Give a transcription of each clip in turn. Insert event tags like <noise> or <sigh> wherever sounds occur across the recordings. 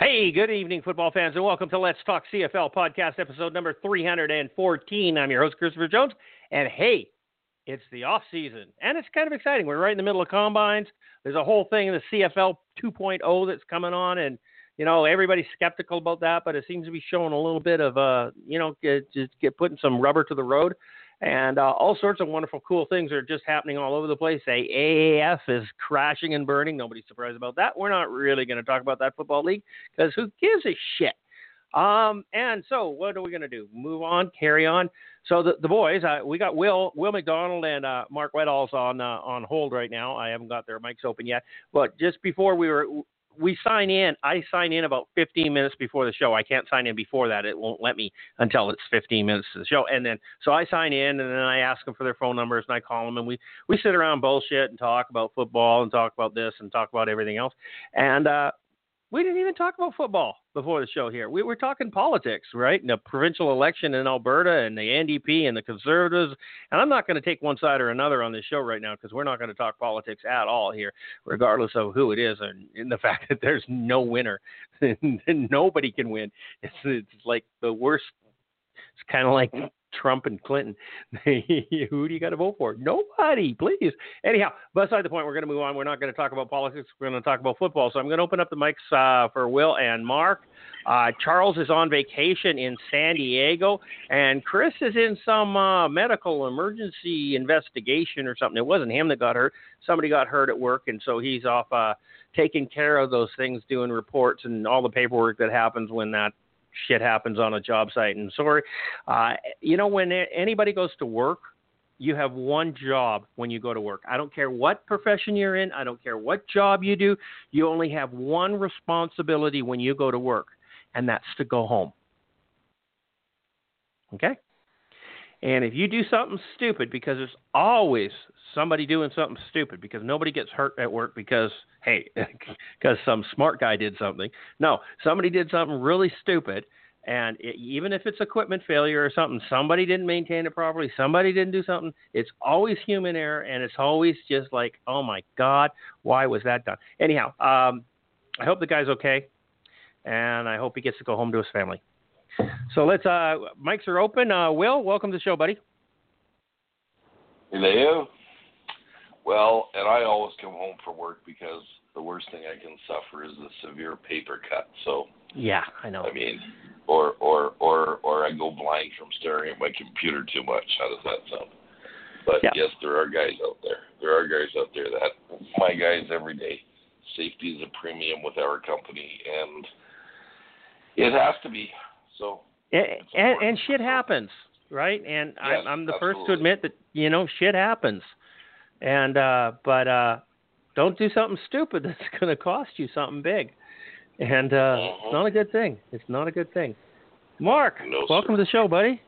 Hey, good evening, football fans, and welcome to Let's Talk CFL podcast, episode number 314. I'm your host, Christopher Jones, and hey, it's the off season, and it's kind of exciting. We're right in the middle of combines. There's a whole thing in the CFL 2.0 that's coming on, and you know everybody's skeptical about that, but it seems to be showing a little bit of uh, you know, just get putting some rubber to the road and uh, all sorts of wonderful, cool things are just happening all over the place. AAF is crashing and burning. Nobody's surprised about that. We're not really going to talk about that football league because who gives a shit? Um, and so what are we going to do? Move on, carry on. So the, the boys, uh, we got Will Will McDonald and uh, Mark Weddall's on uh, on hold right now. I haven't got their mics open yet, but just before we were we sign in. I sign in about 15 minutes before the show. I can't sign in before that. It won't let me until it's 15 minutes to the show. And then so I sign in, and then I ask them for their phone numbers, and I call them, and we we sit around bullshit and talk about football and talk about this and talk about everything else. And uh, we didn't even talk about football before the show here. We were talking politics, right? And the provincial election in Alberta and the NDP and the Conservatives. And I'm not going to take one side or another on this show right now because we're not going to talk politics at all here, regardless of who it is and, and the <laughs> fact that there's no winner. <laughs> Nobody can win. It's, it's like the worst. It's kind of like Trump and Clinton. <laughs> Who do you got to vote for? Nobody, please. Anyhow, beside the point, we're going to move on. We're not going to talk about politics. We're going to talk about football. So I'm going to open up the mics uh, for Will and Mark. Uh, Charles is on vacation in San Diego, and Chris is in some uh, medical emergency investigation or something. It wasn't him that got hurt. Somebody got hurt at work, and so he's off uh, taking care of those things, doing reports and all the paperwork that happens when that shit happens on a job site. And sorry, uh, you know, when anybody goes to work, you have one job when you go to work. I don't care what profession you're in, I don't care what job you do, you only have one responsibility when you go to work, and that's to go home. Okay? And if you do something stupid, because there's always somebody doing something stupid, because nobody gets hurt at work because, hey, <laughs> because some smart guy did something. No, somebody did something really stupid. And it, even if it's equipment failure or something, somebody didn't maintain it properly, somebody didn't do something, it's always human error. And it's always just like, oh my God, why was that done? Anyhow, um, I hope the guy's okay. And I hope he gets to go home to his family. So let's. Uh, mics are open. Uh, Will, welcome to the show, buddy. Hello. Well, and I always come home from work because the worst thing I can suffer is a severe paper cut. So. Yeah, I know. I mean, or or or or I go blind from staring at my computer too much. How does that sound? But yeah. yes, there are guys out there. There are guys out there that my guys every day. Safety is a premium with our company, and it has to be. So and, and, and shit happens, right? And yes, I, I'm the absolutely. first to admit that you know shit happens, and uh, but uh, don't do something stupid <laughs> that's going to cost you something big, and uh, mm-hmm. it's not a good thing. It's not a good thing. Mark, no, welcome sir. to the show, buddy.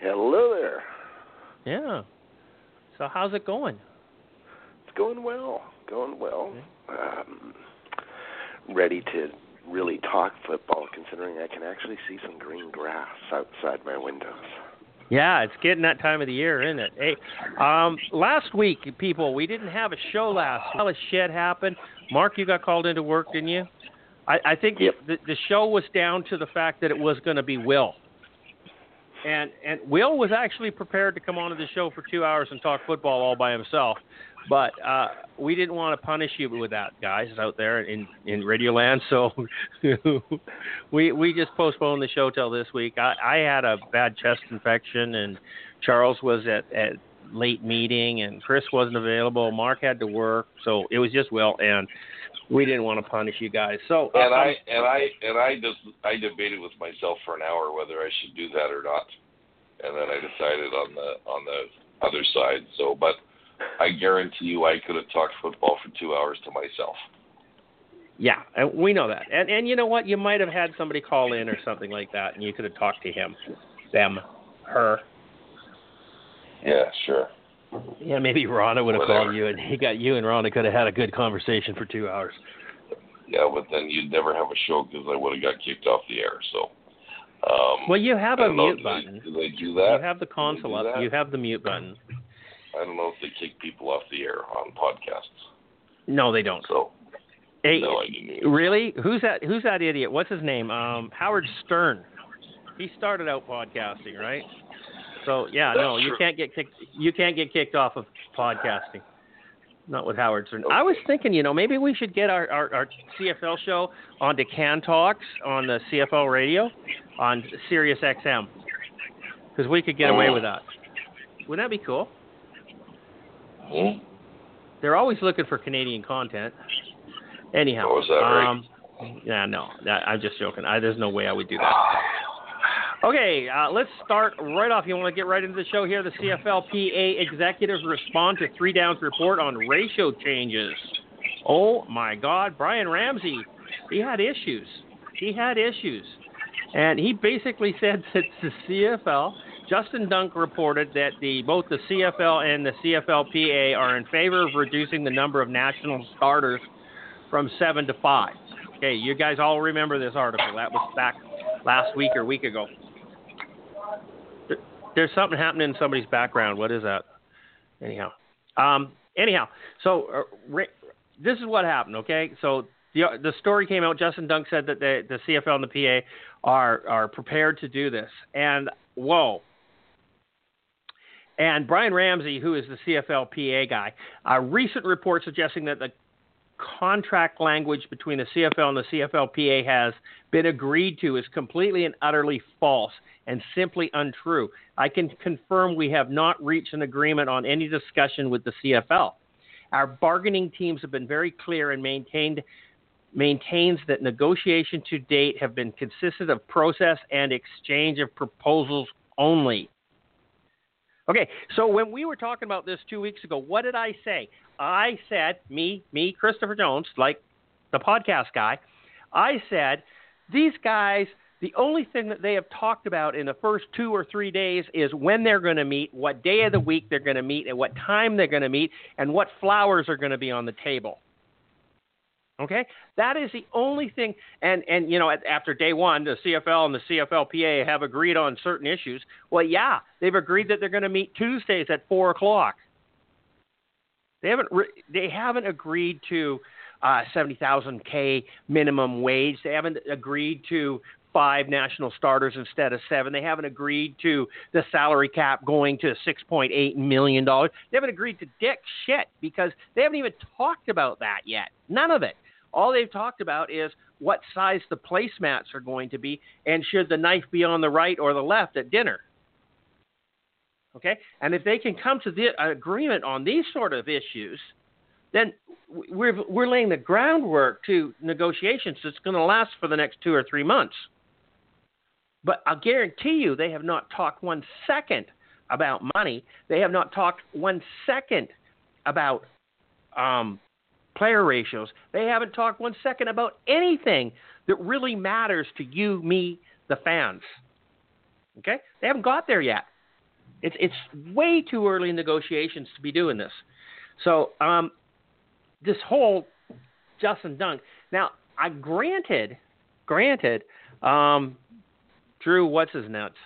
Hello there. Yeah. So how's it going? It's going well. Going well. Um, ready to really talk football, considering I can actually see some green grass outside my windows. Yeah, it's getting that time of the year, isn't it? Hey, um, last week, people, we didn't have a show last. week. This shit happened. Mark, you got called into work, didn't you? I, I think Yep. the, the show was down to the fact that it was going to be Will. And and Will was actually prepared to come onto the show for two hours and talk football all by himself, but uh, we didn't want to punish you with that, guys out there in in Radio Land. So <laughs> we we just postponed the show till this week. I, I had a bad chest infection, and Charles was at at late meeting, and Chris wasn't available. Mark had to work, so it was just well and we didn't want to punish you guys. So And um, I and I and I just I debated with myself for an hour whether I should do that or not, and then I decided on the on the other side. So, but I guarantee you, I could have talked football for two hours to myself. Yeah, and we know that. And and you know what? You might have had somebody call in or something like that, and you could have talked to him, them, her. Yeah, sure. Yeah, maybe Rhonda would have Whatever. called you, and he got you and Rhonda could have had a good conversation for two hours. Yeah, but then you'd never have a show because I would have got kicked off the air. So. Um, Well, you have a don't know, mute do button. They, do they do that? You have the console up. that? You have the mute button. I don't know if they kick people off the air on podcasts. No, they don't. So Hey, no, I didn't. really? Who's that? Who's that idiot? What's his name? Um, Howard Stern. He started out podcasting, right? So yeah, no, That's you true. can't get kicked. You can't get kicked off of podcasting. Not with Howard Stern. Okay. I was thinking, you know, maybe we should get our, our, our CFL show onto Can Talks on the CFL radio on Sirius XM because we could get away Oh. with that. Wouldn't that be cool? Hmm? They're always looking for Canadian content. Anyhow, Oh, that right? um, yeah, no, I'm just joking. I, there's no way I would do that. Okay, uh, let's start right off. You want to get right into the show here? The CFLPA executives respond to three downs report on ratio changes. Oh my God, Brian Ramsay, he had issues. He had issues, and he basically <laughs> said that the CFL. Justin Dunk reported that the both the CFL and the CFLPA are in favor of reducing the number of national starters from seven to five. Okay, you guys all remember this article. That was back last week or week ago. There's something happening in somebody's background. What is that? Anyhow, um, anyhow, so uh, this is what happened. Okay, so the the story came out. Justin Dunk said that the the CFL and the PA are are prepared to do this, and whoa. And Brian Ramsay, who is the CFL PA guy, a recent report suggesting that the contract language between the CFL and the CFLPA has been agreed to is completely and utterly false and simply untrue. I can confirm we have not reached an agreement on any discussion with the CFL. Our bargaining teams have been very clear and maintained maintains that negotiation to date have been consistent of process and exchange of proposals only. Okay, so when we were talking about this two weeks ago, what did I say? I said, me, me, Christopher Jones, like the podcast guy, I said, these guys, the only thing that they have talked about in the first two or three days is when they're going to meet, what day of the week they're going to meet, and what time they're going to meet, and what flowers are going to be on the table. Okay, that is the only thing. And and you know, after day one, the CFL and the CFLPA have agreed on certain issues. Well, yeah, they've agreed that they're going to meet Tuesdays at four o'clock. They haven't re- they haven't agreed to uh, seventy thousand k minimum wage. They haven't agreed to five national starters instead of seven. They haven't agreed to the salary cap going to six point eight million dollars. They haven't agreed to dick shit because they haven't even talked about that yet. None of it. All they've talked about is what size the placemats are going to be and should the knife be on the right or the left at dinner. Okay? And if they can come to the agreement on these sort of issues, then we're, we're laying the groundwork to negotiations that's going to last for the next two or three months. But I'll guarantee you they have not talked one second about money. They have not talked one second about um, player ratios. They haven't talked one second about anything that really matters to you, me, the fans. Okay? They haven't got there yet. It's it's way too early in negotiations to be doing this. So um, this whole Justin Dunk. Now, I granted, granted, um, Drew, what's his nuts?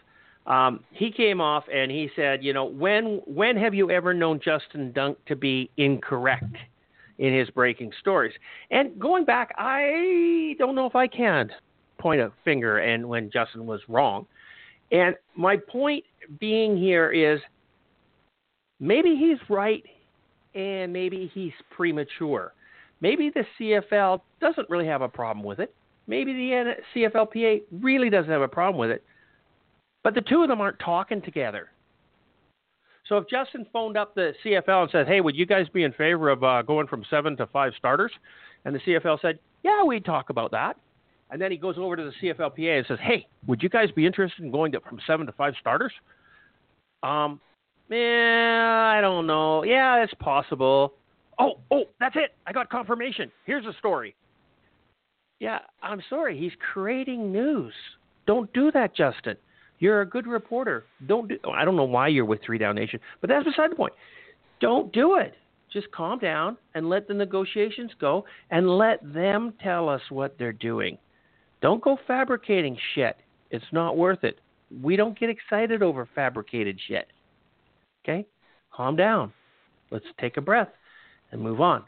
Um, he came off and he said, you know, when when have you ever known Justin Dunk to be incorrect in his breaking stories? And going back, I don't know if I can point a finger and when Justin was wrong. And my point being here is maybe he's right and maybe he's premature. Maybe the CFL doesn't really have a problem with it. Maybe the CFLPA really doesn't have a problem with it. But the two of them aren't talking together. So if Justin phoned up the CFL and said, "Hey, would you guys be in favor of uh, going from seven to five starters?" and the CFL said, "Yeah, we'd talk about that," and then he goes over to the CFLPA and says, "Hey, would you guys be interested in going to, from seven to five starters?" Um, yeah, I don't know. Yeah, it's possible. Oh, oh, that's it. I got confirmation. Here's the story. Yeah, I'm sorry. He's creating news. Don't do that, Justin. You're a good reporter. Don't do. I don't know why you're with Three Down Nation, but that's beside the point. Don't do it. Just calm down and let the negotiations go, and let them tell us what they're doing. Don't go fabricating shit. It's not worth it. We don't get excited over fabricated shit. Okay? Calm down. Let's take a breath and move on.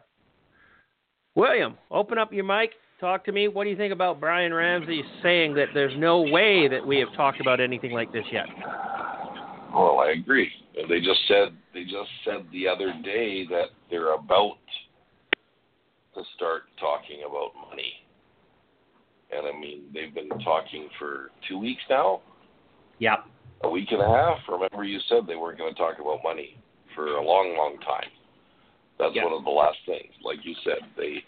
William, open up your mic. Talk to me. What do you think about Brian Ramsay saying that there's no way that we have talked about anything like this yet? Well, I agree. They just said they just said the other day that they're about to start talking about money. And I mean, they've been talking for two weeks now. Yep. A week and a half. Remember, you said they weren't going to talk about money for a long, long time. That's Yep. one of the last things. Like you said, they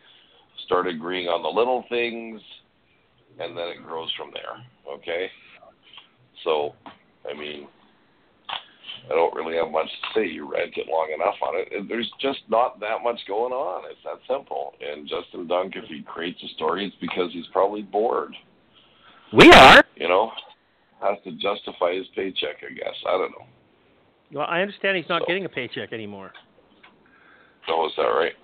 start agreeing on the little things, and then it grows from there. Okay. So, I mean, I don't really have much to say. You ranted long enough on it. There's just not that much going on. It's that simple. And Justin Dunk, if he creates a story, it's because he's probably bored. We are. You know, has to justify his paycheck. I guess I don't know. Well, I understand he's not So- getting a paycheck anymore. Oh, is that right?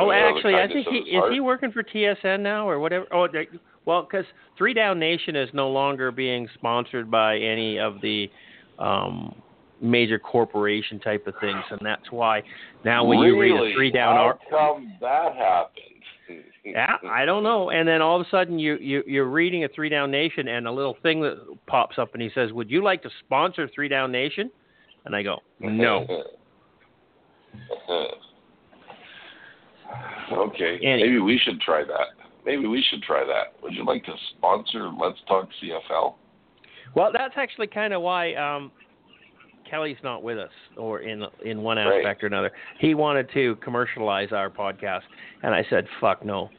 Oh, actually, I think he is he working for TSN now or whatever. Oh, they, well, because Three Down Nation is no longer being sponsored by any of the um, major corporation type of things, and that's why now when you read a Three Down How come that happened? <laughs> yeah, I don't know. And then all of a sudden you you you're reading a Three Down Nation, and a little thing that pops up, and he says, "Would you like to sponsor Three Down Nation?" And I go, "No." <laughs> okay, Any- maybe we should try that. Maybe we should try that. Would you like to sponsor Let's Talk CFL? Well, that's actually kind of why um, Kelly's not with us, or in in one Right. aspect or another. He wanted to commercialize our podcast, and I said, "Fuck no,"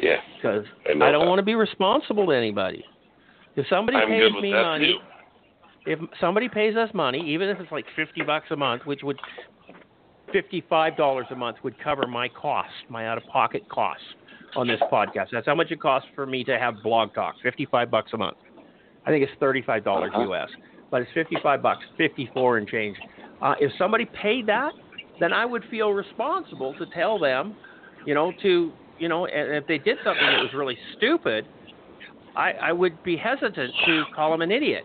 Yeah, because I I don't that. want to be responsible to anybody. If somebody I'm pays me money, too. if somebody pays us money, even if it's like fifty bucks a month, which would fifty-five dollars a month would cover my cost, my out-of-pocket cost on this podcast. That's how much it costs for me to have Blog Talk, fifty-five bucks a month. I think it's thirty-five dollars Uh-huh. US, but it's fifty-five bucks, fifty-four and change. Uh, if somebody paid that, then I would feel responsible to tell them, you know, to you know, and if they did something that was really stupid, I, I would be hesitant to call them an idiot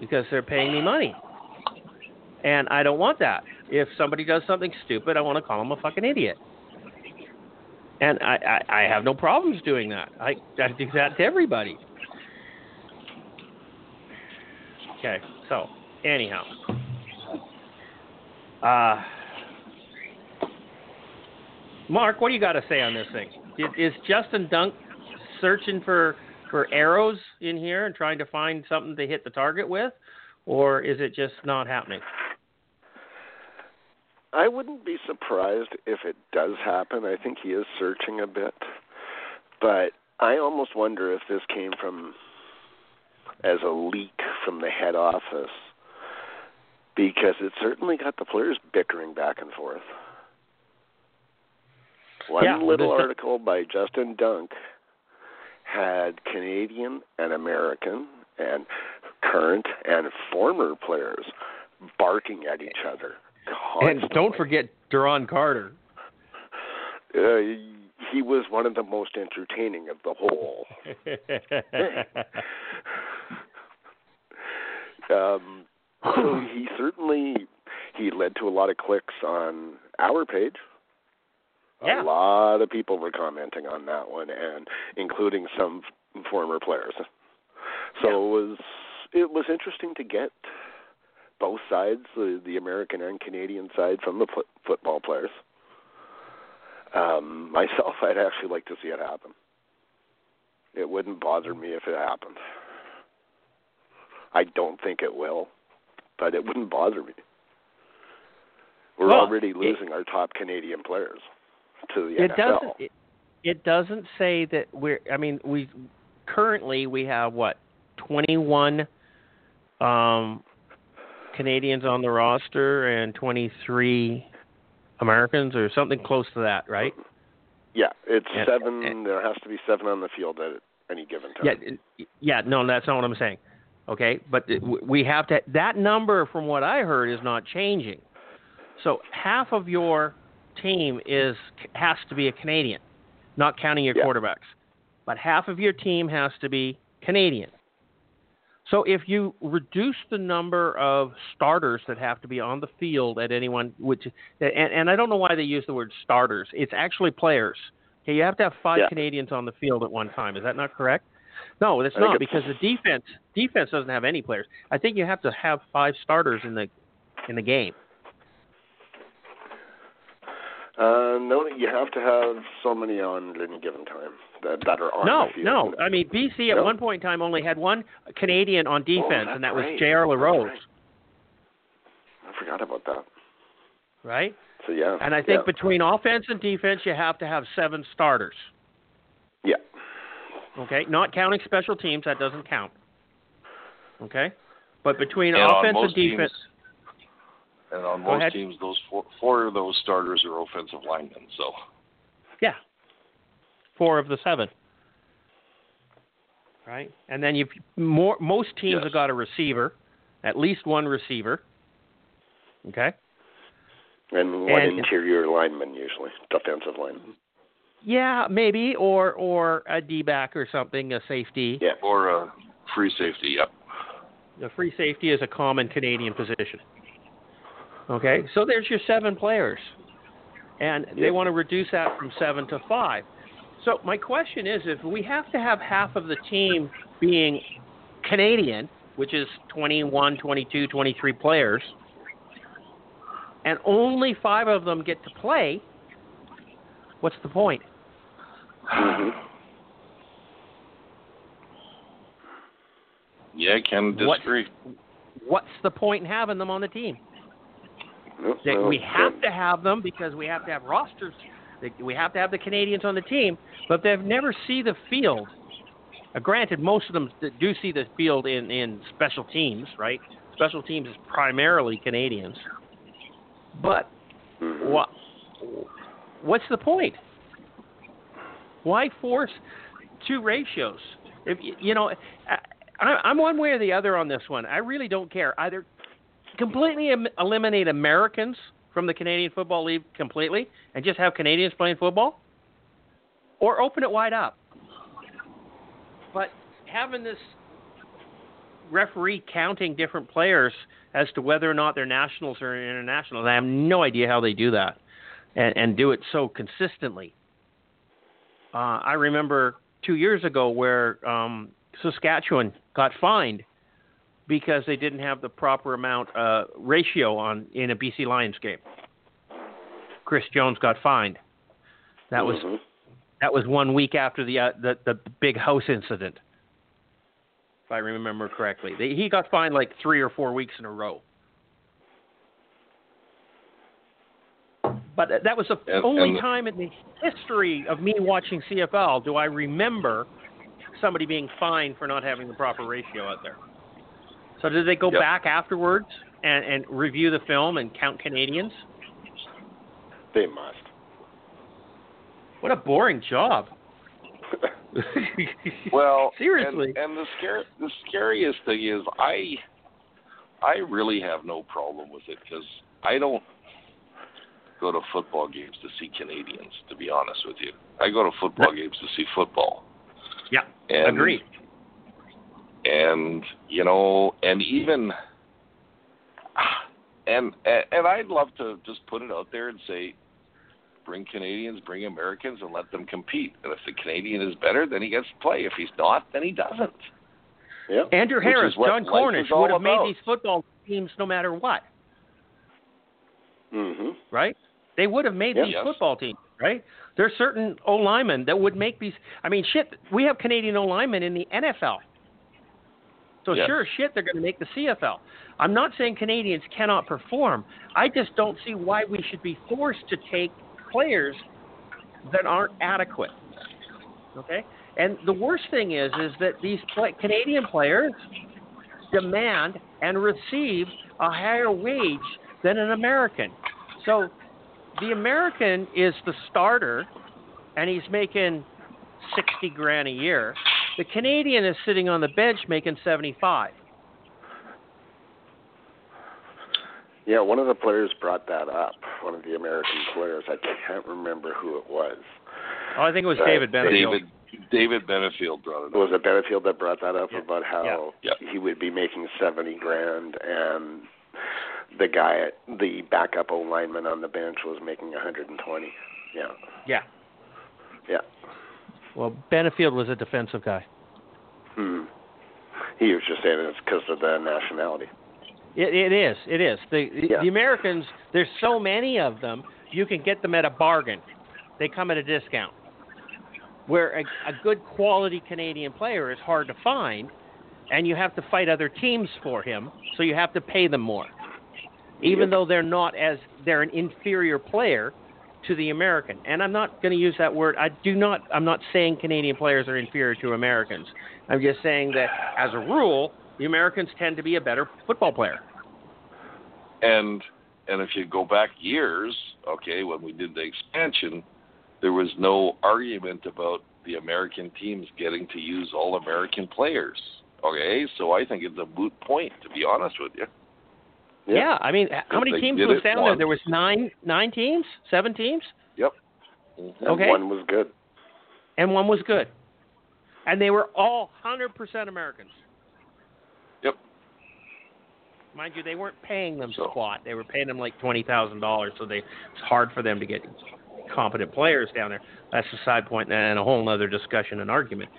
because they're paying me money. And I don't want that. If somebody does something stupid, I want to call them a fucking idiot. And I, I, I have no problems doing that. I, I do that to everybody. Okay, so anyhow. Uh, Mark, what do you got to say on this thing? Is, is Justin Dunk searching for for arrows in here and trying to find something to hit the target with, or is it just not happening? I wouldn't be surprised if it does happen. I think he is searching a bit. But I almost wonder if this came from as a leak from the head office because it certainly got the players bickering back and forth. One Yeah, little article by Justin Dunk had Canadian and American and current and former players barking at each other. And don't forget Duron Carter. uh, he was one of the most entertaining of the whole. <laughs> Um, so he certainly he led to a lot of clicks on our page. Yeah. A lot of people were commenting on that one, and including some f- former players. So Yeah. it was it was interesting to get both sides, the, the American and Canadian side, from the fo- football players. Um, <laughs> myself, I'd actually like to see it happen. It wouldn't bother me if it happened. I don't think it will, but it wouldn't bother me. We're Well, already it- losing our top Canadian players to the it NFL. doesn't. It, it doesn't say that we're. I mean, we currently we have what twenty one um, Canadians on the roster and twenty three Americans or something close to that, right? Yeah, it's Yeah, seven. and- there has to be seven on the field at any given time. Yeah, yeah, no, that's not what I'm saying. Okay, but we have to. That number, from what I heard, is not changing. So half of your team is has to be a Canadian, not counting your Yeah. quarterbacks. But half of your team has to be Canadian. So if you reduce the number of starters that have to be on the field at anyone, which and, and I don't know why they use the word starters. It's actually players. Okay, you have to have five Yeah. Canadians on the field at one time. Is that not correct? No, think not because the defense defense doesn't have any players. I think you have to have five starters in the in the game. Uh, no, you have to have so many on at any given time that, that are on no, the field. no. I mean, BC at No? one point in time only had one Canadian on oh, defense, that's and that was right. J.R. LaRose, right. I forgot about that. right? So yeah. And I think yeah. between offense and defense, you have to have seven starters. yeah. Okay, not counting special teams, that doesn't count. Okay, but between And offense and defense, teams, and on Go most ahead. teams, those four, four of those starters are offensive linemen. So yeah, four of the seven. Right, and then you've more. Most teams Yes. have got a receiver, at least one receiver. Okay. And one And- interior lineman usually, defensive lineman. Yeah, maybe, or or a D back or something, a safety. Yeah. or a free safety. Yep. The free safety is a common Canadian position. Okay, so there's your seven players, and they Yep. want to reduce that from seven to five. So my question is, if we have to have half of the team being Canadian, which is 21, 22, 23 players, and only five of them get to play, what's the point? hmm Yeah, I can What- disagree. What's the point in having them on the team? No, That no, we have no. to have them because we have to have rosters. We have to have the Canadians on the team, but they've never see the field. Uh, granted, most of them do see the field in in special teams, right? Special teams is primarily Canadians. But what? What's the point? Why force two ratios? If you know, I, I'm one way or the other on this one. I really don't care. Either completely eliminate Americans from the Canadian Football League completely and just have Canadians playing football, or open it wide up. But having this referee counting different players as to whether or not they're nationals or internationals, I have no idea how they do that and, and do it so consistently. Uh, I remember two years ago where um, Saskatchewan got fined because they didn't have the proper amount uh, ratio on in a BC Lions game. Chris Jones got fined. That was Mhm. that was one week after the uh, the the big house incident, if I remember correctly. They, he got fined like three or four weeks in a row. But that was the And- only and- time in the history of me watching CFL do I remember somebody being fined for not having the proper ratio out there. So did they go Yep. back afterwards and, and review the film and count Canadians? They must. What a boring job. <laughs> Well, <laughs> seriously. and, and the scare the scariest thing is I I really have no problem with it because I don't go to football games to see Canadians. To be honest with you, I go to football games to see football. yeah, And, agreed. And you know, and even and and I'd love to just put it out there and say, bring Canadians, bring Americans, and let them compete. And if the Canadian is better, then he gets to play. If he's not, then he doesn't. Yeah. Andrew Which Harris, is what Jon Cornish would have made these football teams no matter what, Mm-hmm. right? They would have made Yeah. these Yes. football teams, right? There's certain O linemen that would make these. I mean, shit, we have Canadian O linemen in the NFL. So Yes. sure shit, they're going to make the CFL. I'm not saying Canadians cannot perform. I just don't see why we should be forced to take players that aren't adequate. Okay, and the worst thing is, is that these play- Canadian players demand and receive a higher wage than an American. So the American is the starter, and he's making sixty grand a year. The Canadian is sitting on the bench making seventy five. Yeah, one of the players brought that up. One of the American players. I can't remember who it was. Oh, I think it was Uh, David Benefield. David David Benefield brought it up. It Was it Benefield that brought that up Yeah. about how Yeah. he would be making seventy grand and the guy at the backup O lineman on the bench was making a hundred and twenty. Yeah. Yeah. Yeah. Well, Benefield was a defensive guy. Hmm. He was just saying it's because of the nationality. It, it is. It is. The Yeah. the Americans. There's so many of them. You can get them at a bargain. They come at a discount. Where a, a good quality Canadian player is hard to find, and you have to fight other teams for him, so you have to pay them more, even Yep. though they're not as they're an inferior player to the American. And I'm not going to use that word. I do not. I'm not saying Canadian players are inferior to Americans. I'm just saying that as a rule, the Americans tend to be a better football player. And and if you go back years, okay, when we did the expansion, there was no argument about the American teams getting to use all American players. Okay, so I think it's a moot point to be honest with you. Yeah, I mean, how many teams was down there? There was nine, nine teams, seven teams, Yep. And Okay. one was good. and one was good, and they were all hundred percent Americans. Yep. Mind you, they weren't paying them So- squat. They were paying them like twenty thousand dollars, so they it's hard for them to get competent players down there. That's a side point and a whole other discussion and argument.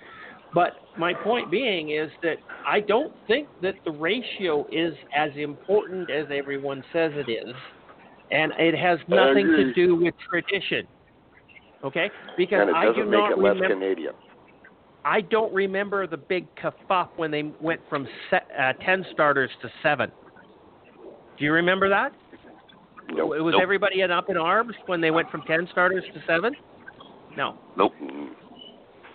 But my point being is that I don't think that the ratio is as important as everyone says it is, and it has nothing to do with tradition. Okay, because and it I doesn't do make not it less remember. Canadian. I don't remember the big kerfuff when they went from se- uh, ten starters to seven. Do you remember that? Nope. It was Nope. everybody up in arms when they went from ten starters to seven. No, Nope.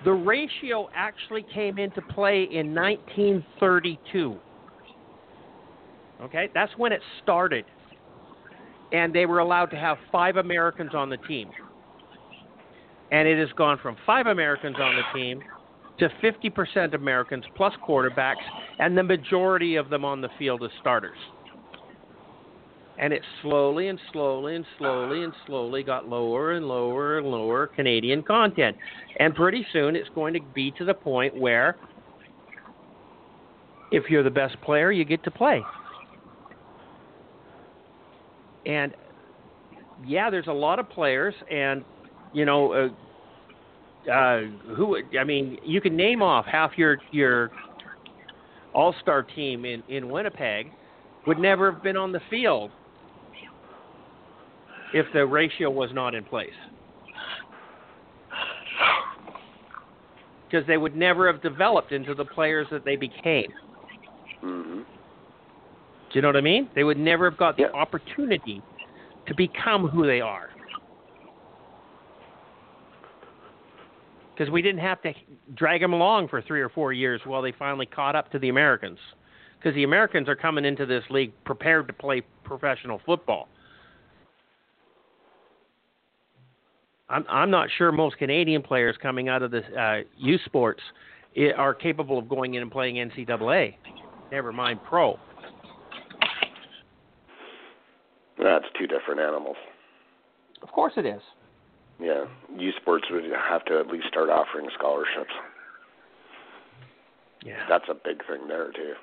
The ratio actually came into play in 1932. Okay, that's when it started, and they were allowed to have five Americans on the team. And it has gone from five Americans on the team to 50% Americans plus quarterbacks, and the majority of them on the field as starters. And it slowly and slowly and slowly and slowly got lower and lower and lower Canadian content. And pretty soon it's going to be to the point where if you're the best player, you get to play. And yeah, there's a lot of players, and you know, uh, uh, who I mean, you can name off half your your all-star team in in Winnipeg would never have been on the field if the ratio was not in place. Because they would never have developed into the players that they became. hmm Do you know what I mean? They would never have got the opportunity to become who they are. Because we didn't have to drag them along for three or four years while they finally caught up to the Americans. Because the Americans are coming into this league prepared to play professional football. I'm I'm not sure most Canadian players coming out of the uh, U Sports are capable of going in and playing NCAA. Never mind pro. That's two different animals. Of course it is. Yeah, U Sports would have to at least start offering scholarships. Yeah. That's a big thing there too.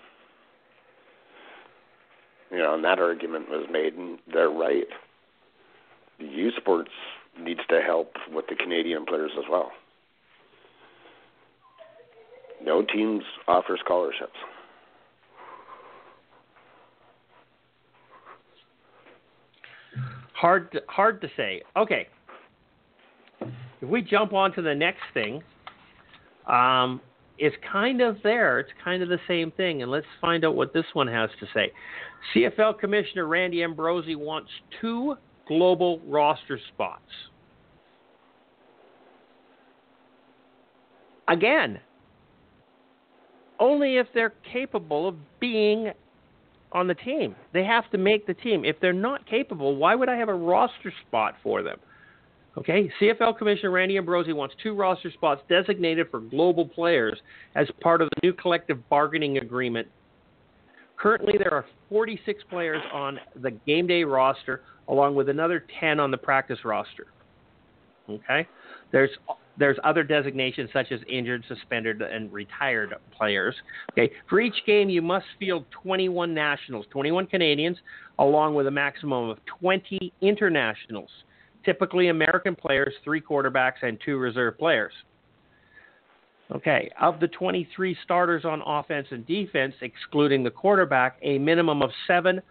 You know, and that argument was made, and they're right. U Sports needs to help with the Canadian players as well. No teams offer scholarships. Hard to, hard to say. Okay. If we jump on to the next thing, um, it's kind of there. It's kind of the same thing. And let's find out what this one has to say. CFL Commissioner Randy Ambrosie wants two global roster spots. Again, only if they're capable of being on the team. They have to make the team. If they're not capable, why would I have a roster spot for them? Okay, CFL Commissioner Randy Ambrosie wants two roster spots designated for global players as part of the new collective bargaining agreement. Currently, there are 46 players on the game day roster, along with another 10 on the practice roster. Okay, there's there's other designations such as injured, suspended, and retired players. Okay, for each game, you must field 21 nationals, 21 Canadians, along with a maximum of 20 internationals typically American players, three quarterbacks, and two reserve players. Okay, of the 23 starters on offense and defense, excluding the quarterback, a minimum of seven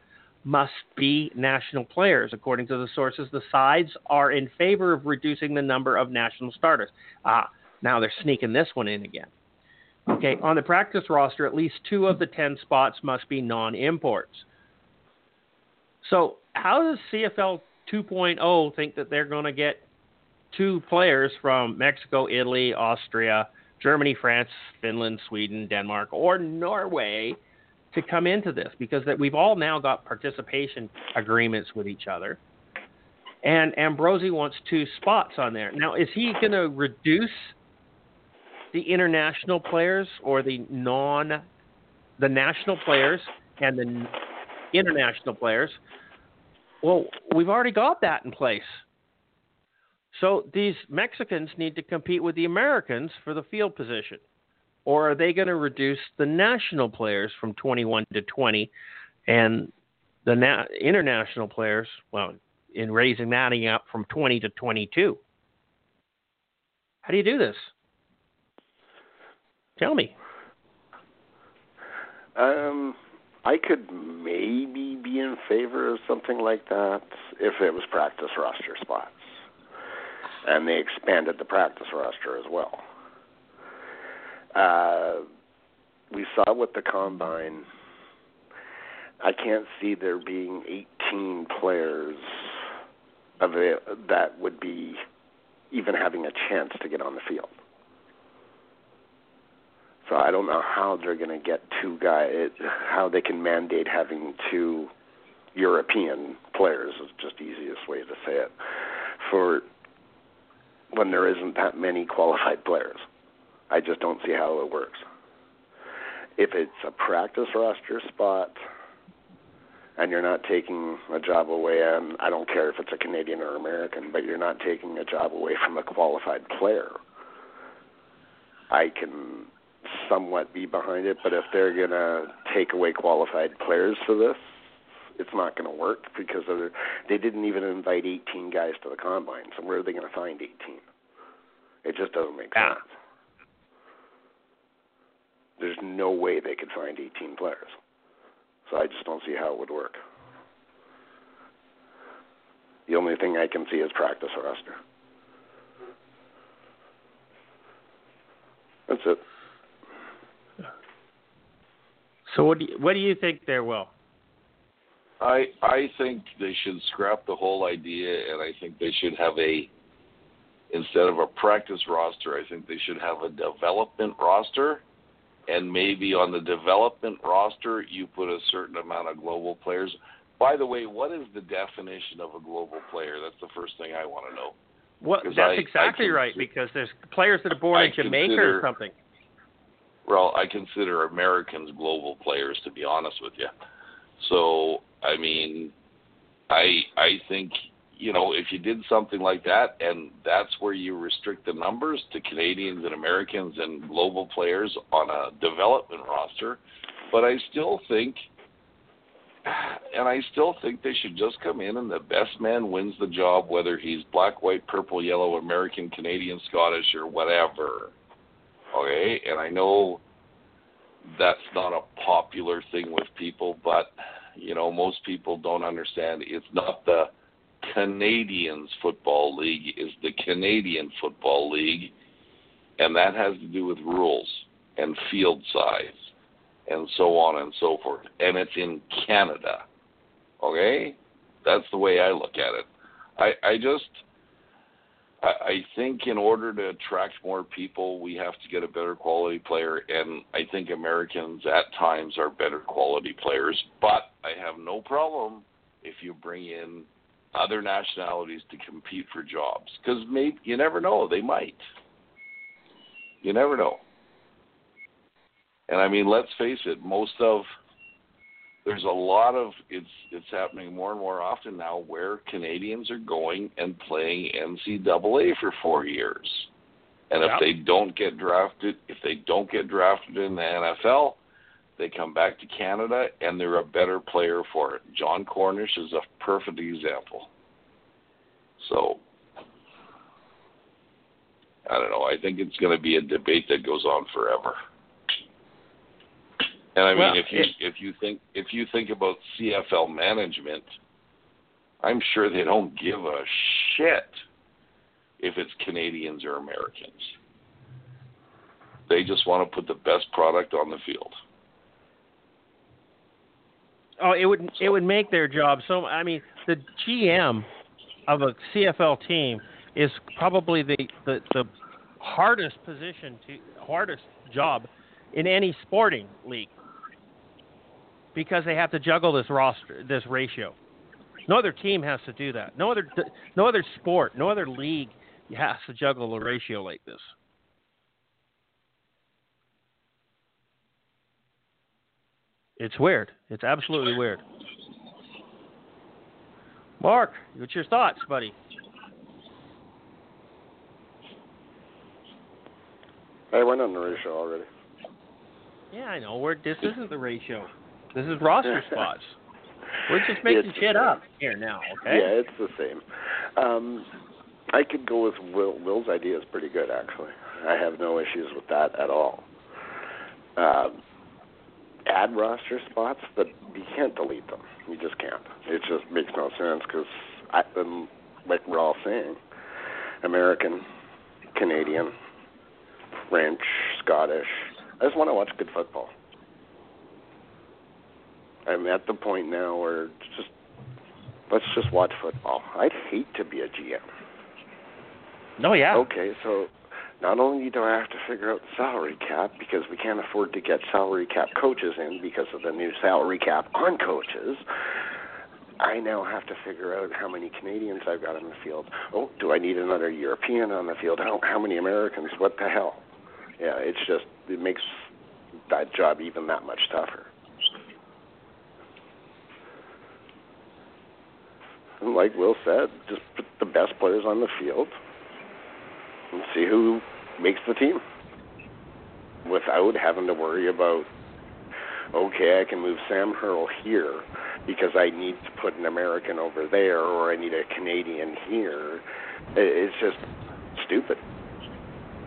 must be national players. According to the sources, the sides are in favor of reducing the number of national starters. Ah, now they're sneaking this one in again. Okay, on the practice roster, at least two of the 10 spots must be non imports. So, how does CFL 2.0 think that they're going to get two players from Mexico, Italy, Austria, Germany, France, Finland, Sweden, Denmark, or Norway to come into this because that we've all now got participation agreements with each other. And Ambrosie wants two spots on there. Now, is he going to reduce the international players or the non the national players and the international players well, we've already got that in place. So these Mexicans need to compete with the Americans for the field position. Or are they going to reduce the national players from 21 to 20 and the na- international players, well, in raising that up from 20 to 22? How do you do this? Tell me. Um, I could maybe be in favor of something like that if it was practice roster spots. And they expanded the practice roster as well. Uh, we saw with the combine, I can't see there being 18 players of it that would be even having a chance to get on the field. So I don't know how they're going to get two guys, how they can mandate having two European players is just the easiest way to say it for when there isn't that many qualified <laughs> players. I just don't see how it works. If it's a practice roster spot and you're not taking a job away, and I don't care if it's a Canadian or American, but you're not taking a job away from a qualified player, I can somewhat be behind it, but if they're going to take away qualified players for this, it's not going to work because they didn't even invite 18 guys to the combine. So where are they going to find 18? It just doesn't make sense. There's no way they could find 18 players. So I just don't see how it would work. The only thing I can see is practice roster. That's it. So what do you, what do you think there, Will? I I think they should scrap the whole idea, and I think they should have a instead of a practice roster, I think they should have a development roster, and maybe on the development roster you put a certain amount of global players. By the way, what is the definition of a global player? That's the first thing I want to know. Well, that's I, exactly I right because there's players that are born I in Jamaica consider, or something. Well, I consider Americans global players, to be honest with you. So, I mean, I I think you know if you did something like that, and that's where you restrict the numbers to Canadians and Americans and global players on a development roster. But I still think, and I still think they should just come in and the best man wins the job, whether he's black, white, purple, yellow, American, Canadian, Scottish, or whatever. Okay, and I know that's not a popular thing with people, but you know most people don't understand. It's not the Canadians Football League; is the Canadian Football League, and that has to do with rules and field size and so on and so forth. And it's in Canada. Okay, that's the way I look at it. I I just I think in order to attract more people, we have to get a better quality player, and I think Americans at times are better quality players. But I have no problem if you bring in other nationalities to compete for jobs because maybe you never know they might. You never know. And I mean, let's face it, most of there's a lot of it's it's happening more and more often now where Canadians are going and playing NCAA for four years. And if they don't get drafted, if they don't get drafted in the NFL, they come back to Canada and they're a better player for it. Jon Cornish is a perfect example. So I don't know. I think it's going to be a debate that goes on forever. And I mean, Well, if you it- if you think if you think about CFL management, I'm sure they don't give a shit if it's Canadians or Americans. They just want to put the best product on the field. Oh, it would it would make their job so. I mean, the GM of a CFL team is probably the the, the hardest position to hardest job in any sporting league because they have to juggle this roster this ratio. No other team has to do that. No other no other sport, no other league has to juggle a ratio like this. It's weird. It's absolutely weird. Mark, what's your thoughts, buddy? I went on the ratio already. Yeah, I know. We're this isn't the ratio. This is roster <laughs> spots. We're just making It's- shit up here now, okay? Yeah, it's the same. Um, I could go with Will. Will's idea is pretty good, actually. I have no issues with that at all. Um, add roster spots, but you can't delete them. You just can't. It just makes no sense because, like we're all saying, American, Canadian, French, Scottish. I just want to watch good football. I'm at the point now where just let's just watch football. I'd hate to be a GM. No, yeah. Okay, so not only do I have to figure out the salary cap because we can't afford to get salary cap coaches in because of the new salary cap on coaches, I now have to figure out how many Canadians I've got on the field. Oh, do I need another European on the field? How how many Americans? What the hell? Yeah, it's just it makes that job even that much tougher. And like Will said, just put the best players on the field and see who makes the team without having to worry about okay, I can move Sam Hurl here because I need to put an American over there or I need a Canadian here. It's just stupid.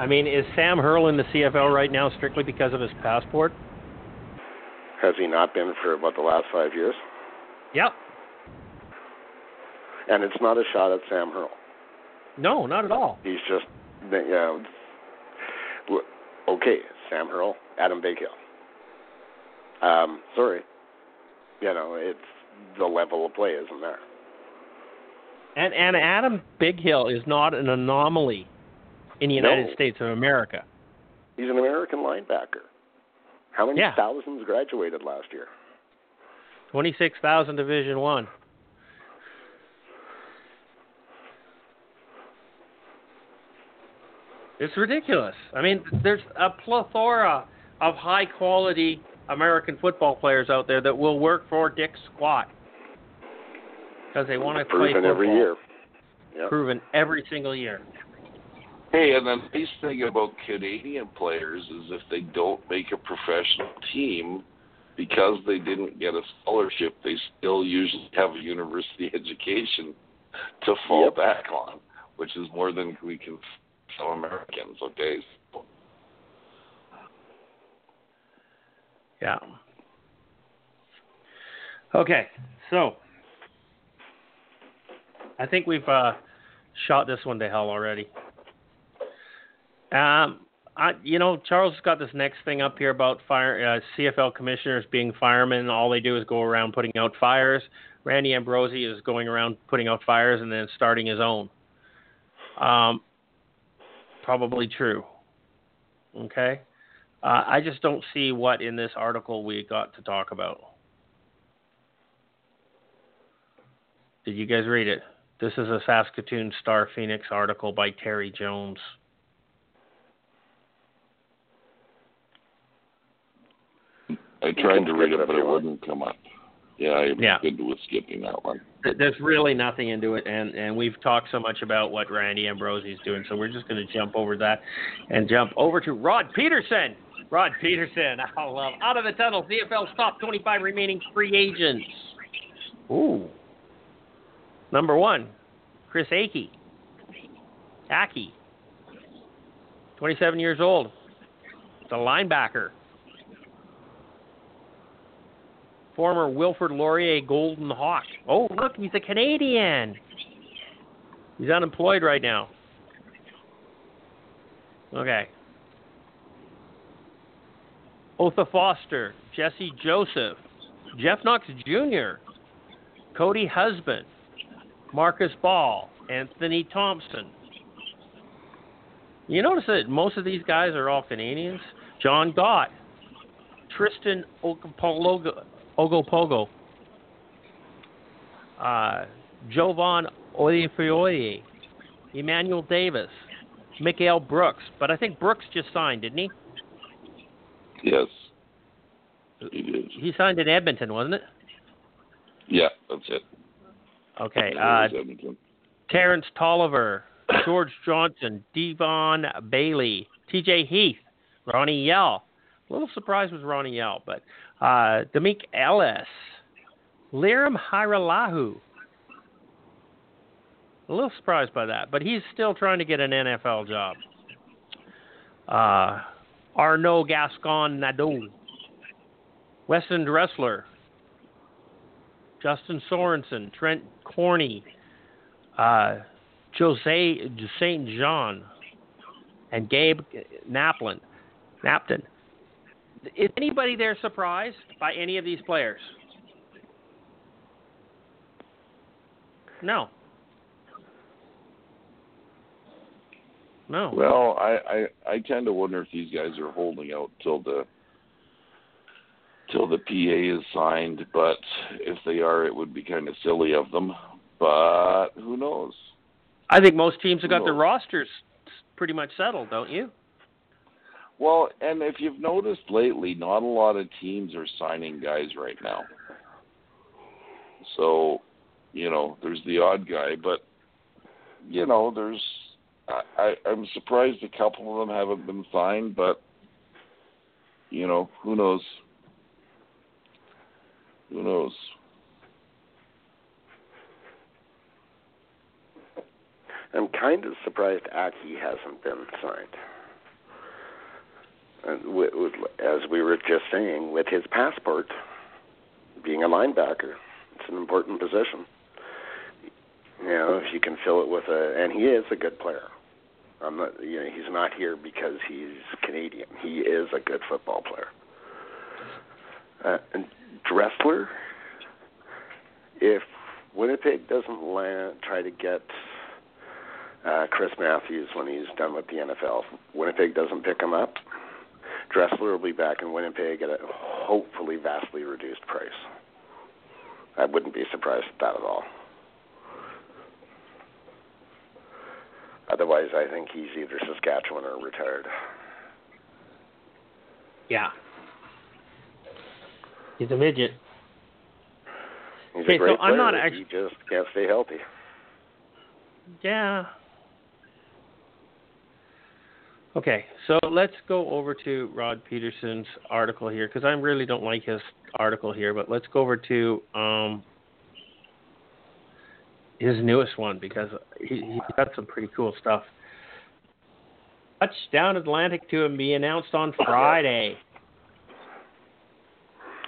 I mean, is Sam Hurl in the CFL right now strictly because of his passport? Has he not been for about the last five years? Yep. And it's not a shot at Sam Hurl. No, not at all. He's just, you know, okay, Sam Hurl, Adam Bighill. Um, sorry, you know, it's the level of play isn't there. And and Adam Bighill is not an anomaly in the United No. States of America. He's an American linebacker. How many Yeah. thousands graduated last year? Twenty six thousand Division One. It's ridiculous. I mean, there's a plethora of high quality American football players out there that will work for Dick Squat because they want to play Proven football. every year. Yep. Proven every single year. Hey, and the nice thing about Canadian players is if they don't make a professional team, because they didn't get a scholarship, they still usually have a university <laughs> education to fall Yep. back on, which is more than we can tell Americans. Okay, so Yeah. Okay, so I think we've uh, shot this one to hell already. Um, I, you know, Charles has got this next thing up here about fire uh, CFL commissioners being firemen. All they do is go around putting out fires. Randy Ambrosie is going around putting out fires and then starting his own. Um, probably true. Okay. Uh, I just don't see what in this article we got to talk about. Did you guys read it? This is a Saskatoon Star Phoenix article by Terry Jones. I tried to read it, but it wouldn't come up. Yeah, I'm Yeah. good with skipping that one. There's really nothing into it, and, and we've talked so much about what Randy Ambrosie's doing, so we're just going to jump over that and jump over to Rod Pedersen. Rod Pedersen, <laughs> I love out of the tunnel. CFL's top 25 remaining free agents. Ooh. Number one, Chris Ackie. Ackie. 27 years old. It's a linebacker. Former Wilfrid Laurier Golden Hawk. Oh, look, he's a Canadian. He's unemployed right now. Okay. Otha Foster, Jesse Joseph, Jeff Knox Jr., Cody Husband, Marcus Ball, Anthony Thompson. You notice that most of these guys are all Canadians? Jon Gott, Tristan Okpalaugo, uh, Jovan Olafioye, Emmanuel Davis, Mikael Brooks. But I think Brooks just signed, didn't he? Yes, he did. He signed in Edmonton, wasn't it? Yeah, that's it. Okay. Uh. Terrence Tolliver, George Johnson, Devon Bailey, TJ Heath, Ronnie Yell. A little surprised with Ronnie Yell, but uh, Demik Ellis, Lirim Hajrullahu. A little surprised by that, but he's still trying to get an NFL job. Uh, Arnaud Gascon Nadeau, Weston Dressler, Justin Sorensen, Trent Corney, uh, Jose St. John, and Gabe Naplin. Napton. Is anybody there surprised by any of these players? No. No. Well, I, I I tend to wonder if these guys are holding out till the till the PA is signed. But if they are, it would be kind of silly of them. But who knows? I think most teams have got their rosters pretty much settled, don't you? Well, and if you've noticed lately, not a lot of teams are signing guys right now. So, you know, there's the odd guy, but you know, there's I, I I'm surprised a couple of them haven't been signed, but you know, who knows? Who knows? I'm kind of surprised Ackie hasn't been signed. And with, with, as we were just saying, with his passport being a linebacker, it's an important position. You know, if you can fill it with a, and he is a good player. I'm not, you know, he's not here because he's Canadian. He is a good football player. Uh, and Dressler, if Winnipeg doesn't land, try to get uh, Chris Matthews when he's done with the NFL. Winnipeg doesn't pick him up. Dressler will be back in Winnipeg at a hopefully vastly reduced price. I wouldn't be surprised at that at all. Otherwise, I think he's either Saskatchewan or retired. Yeah. He's a midget. He's Okay, a great so I'm not but actu- he just can't stay healthy. Yeah. Okay, so let's go over to Rod Pedersen's article here because I really don't like his article here, but let's go over to um, his newest one because he, he's got some pretty cool stuff. Touchdown Atlantic to be announced on Friday.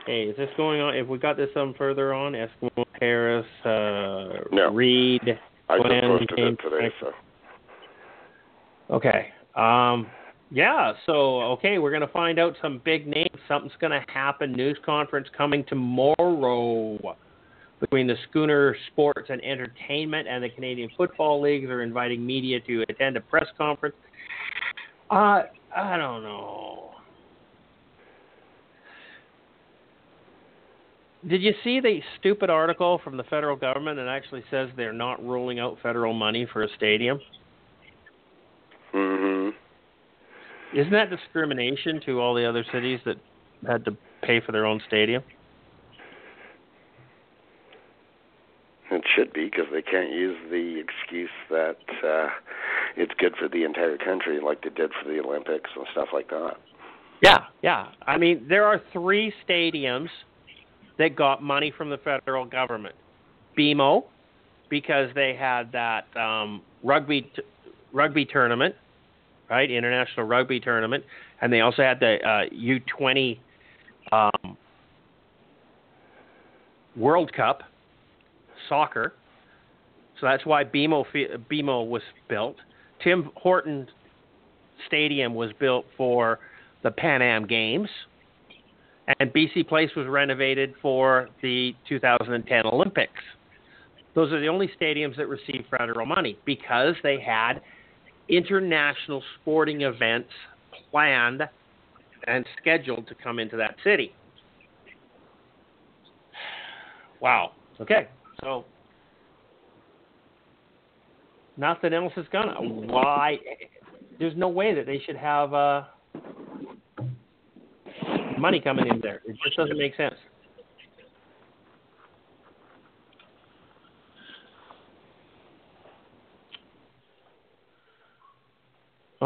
Hey, is this going on? If we got this some further on, Eskimo Harris, uh, No. Reed, I just posted it today, so Okay. Um, yeah, so, okay, we're going to find out some big names. Something's going to happen. News conference coming tomorrow between the Schooner Sports and Entertainment and the Canadian Football Leagues are inviting media to attend a press conference. Uh, I don't know. Did you see the stupid article from the federal government that actually says they're not ruling out federal money for a stadium? Mhm. Isn't that discrimination to all the other cities that had to pay for their own stadium? It should be because they can't use the excuse that uh, it's good for the entire country, like they did for the Olympics and stuff like that. Yeah, yeah. I mean, there are three stadiums that got money from the federal government. BMO, because they had that um, rugby t- rugby tournament, right? International rugby tournament, and they also had the uh, U20 um, World Cup soccer. So that's why BMO BMO was built. Tim Horton Stadium was built for the Pan Am Games, and BC Place was renovated for the 2010 Olympics. Those are the only stadiums that received federal money because they had international sporting events planned and scheduled to come into that city. Wow. Okay. So nothing else is gonna. Why? There's no way that they should have uh, money coming in there. It just doesn't make sense.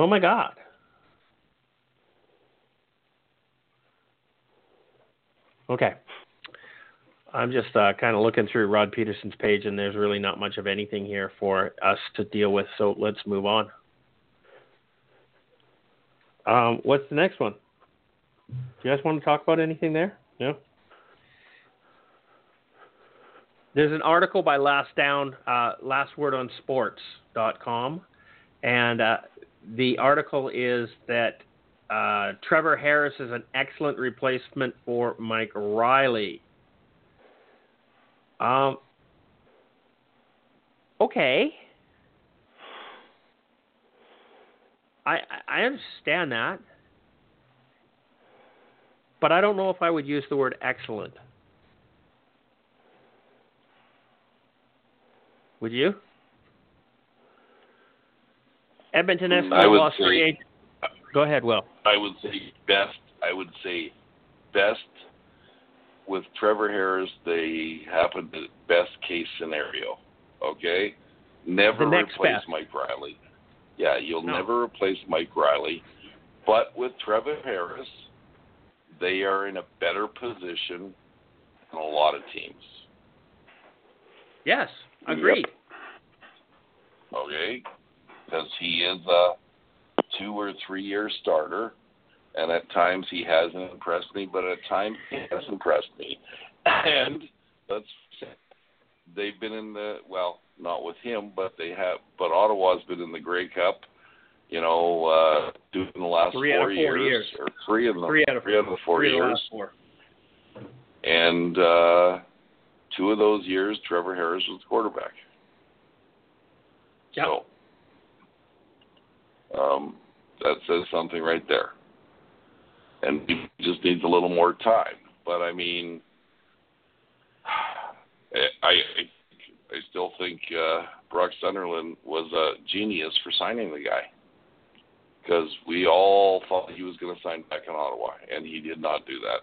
Oh my God. Okay. I'm just uh, kind of looking through Rod Pedersen's page, and there's really not much of anything here for us to deal with. So let's move on. Um, what's the next one? Do you guys want to talk about anything there? No. There's an article by Last Down, uh, LastWordOnSports.com, and uh, the article is that uh, Trevor Harris is an excellent replacement for Mike Reilly. Um, okay. I I understand that, but I don't know if I would use the word excellent. Would you? Edmonton I lost say- three eight. Go ahead, Will. I would say best. I would say best with Trevor Harris. They happened to best case scenario. Okay, never replace best. Mike Reilly. Yeah, you'll No. never replace Mike Reilly. But with Trevor Harris, they are in a better position than a lot of teams. Yes, agreed. okay? Because he is a two or three year starter, and at times he hasn't impressed me, but at times he has impressed me. <clears throat> And let's they've been in the well, not with him, but they have. But Ottawa's been in the Grey Cup. You know, uh, in the last Three out four, of four years, years. or three in the Three out of three out of the four three of the years, last four. and uh, two of those years, Trevor Harris was the quarterback. Yep. So um, that says something right there. And he just needs a little more time. But I mean, <sighs> I I, I still think uh, Brock Sunderland was a genius for signing the guy because we all thought he was going to sign back in Ottawa, and he did not do that.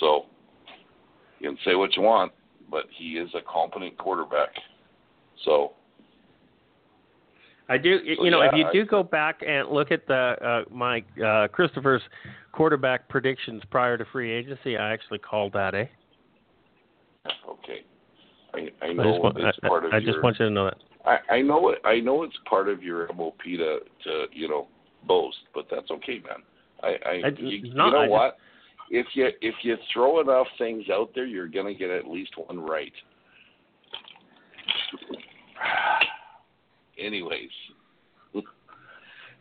So you can say what you want, but he is a competent quarterback. So I do. So, You know, if yeah, you I- do go back and look at the uh, my uh, Christopher's quarterback predictions prior to free agency, I actually called that. Eh. okay, I I I know just want, it's part of I your. just want you to know that. I, I know it. I know it's part of your MOP to to you know boast, but that's okay, man. I, I, I- you, it's you know I just- what? If you if you throw enough things out there, you're gonna get at least one right. Anyways, <laughs>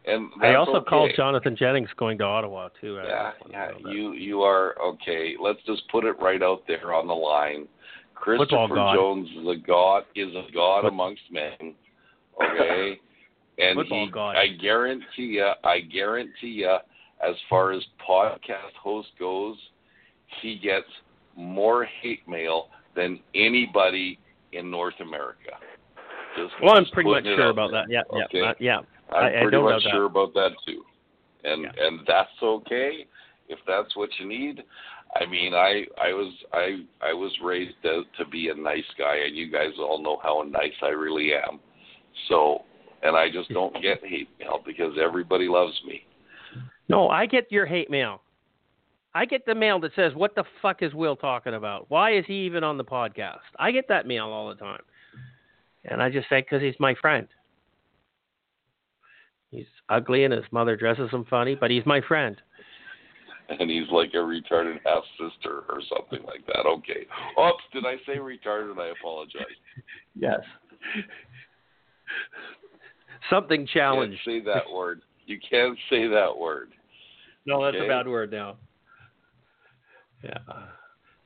and I also okay. called Jonathan Jennings going to Ottawa too. Yeah, yeah. to know that. You you are okay. Let's just put it right out there on the line. Christopher. Jones is a god is a god Foot- amongst men. Okay, <laughs> and he. I guarantee you, I guarantee you, as far as podcast host goes, he gets more hate mail than anybody in North America. Just, Well, I'm pretty much sure about there, that. Yeah, okay? yeah, uh, yeah. I'm I- I pretty know much sure about that too, and Yeah. and that's okay if that's what you need. I mean, I I was I I was raised to, to be a nice guy, and you guys all know how nice I really am. So, and I just don't <laughs> get hate mail because everybody loves me. No, I get your hate mail. I get the mail that says, "What the fuck is Will talking about? Why is he even on the podcast?" I get that mail all the time, and I just say, "Because he's my friend. He's ugly and his mother dresses him funny, but he's my friend." And he's like a retarded half sister or something like that. Okay. Oops, did I say retarded? I apologize. <laughs> Yes. Something You challenged. can't say that word. You can't say that word. No, that's Okay. a bad word now. Yeah.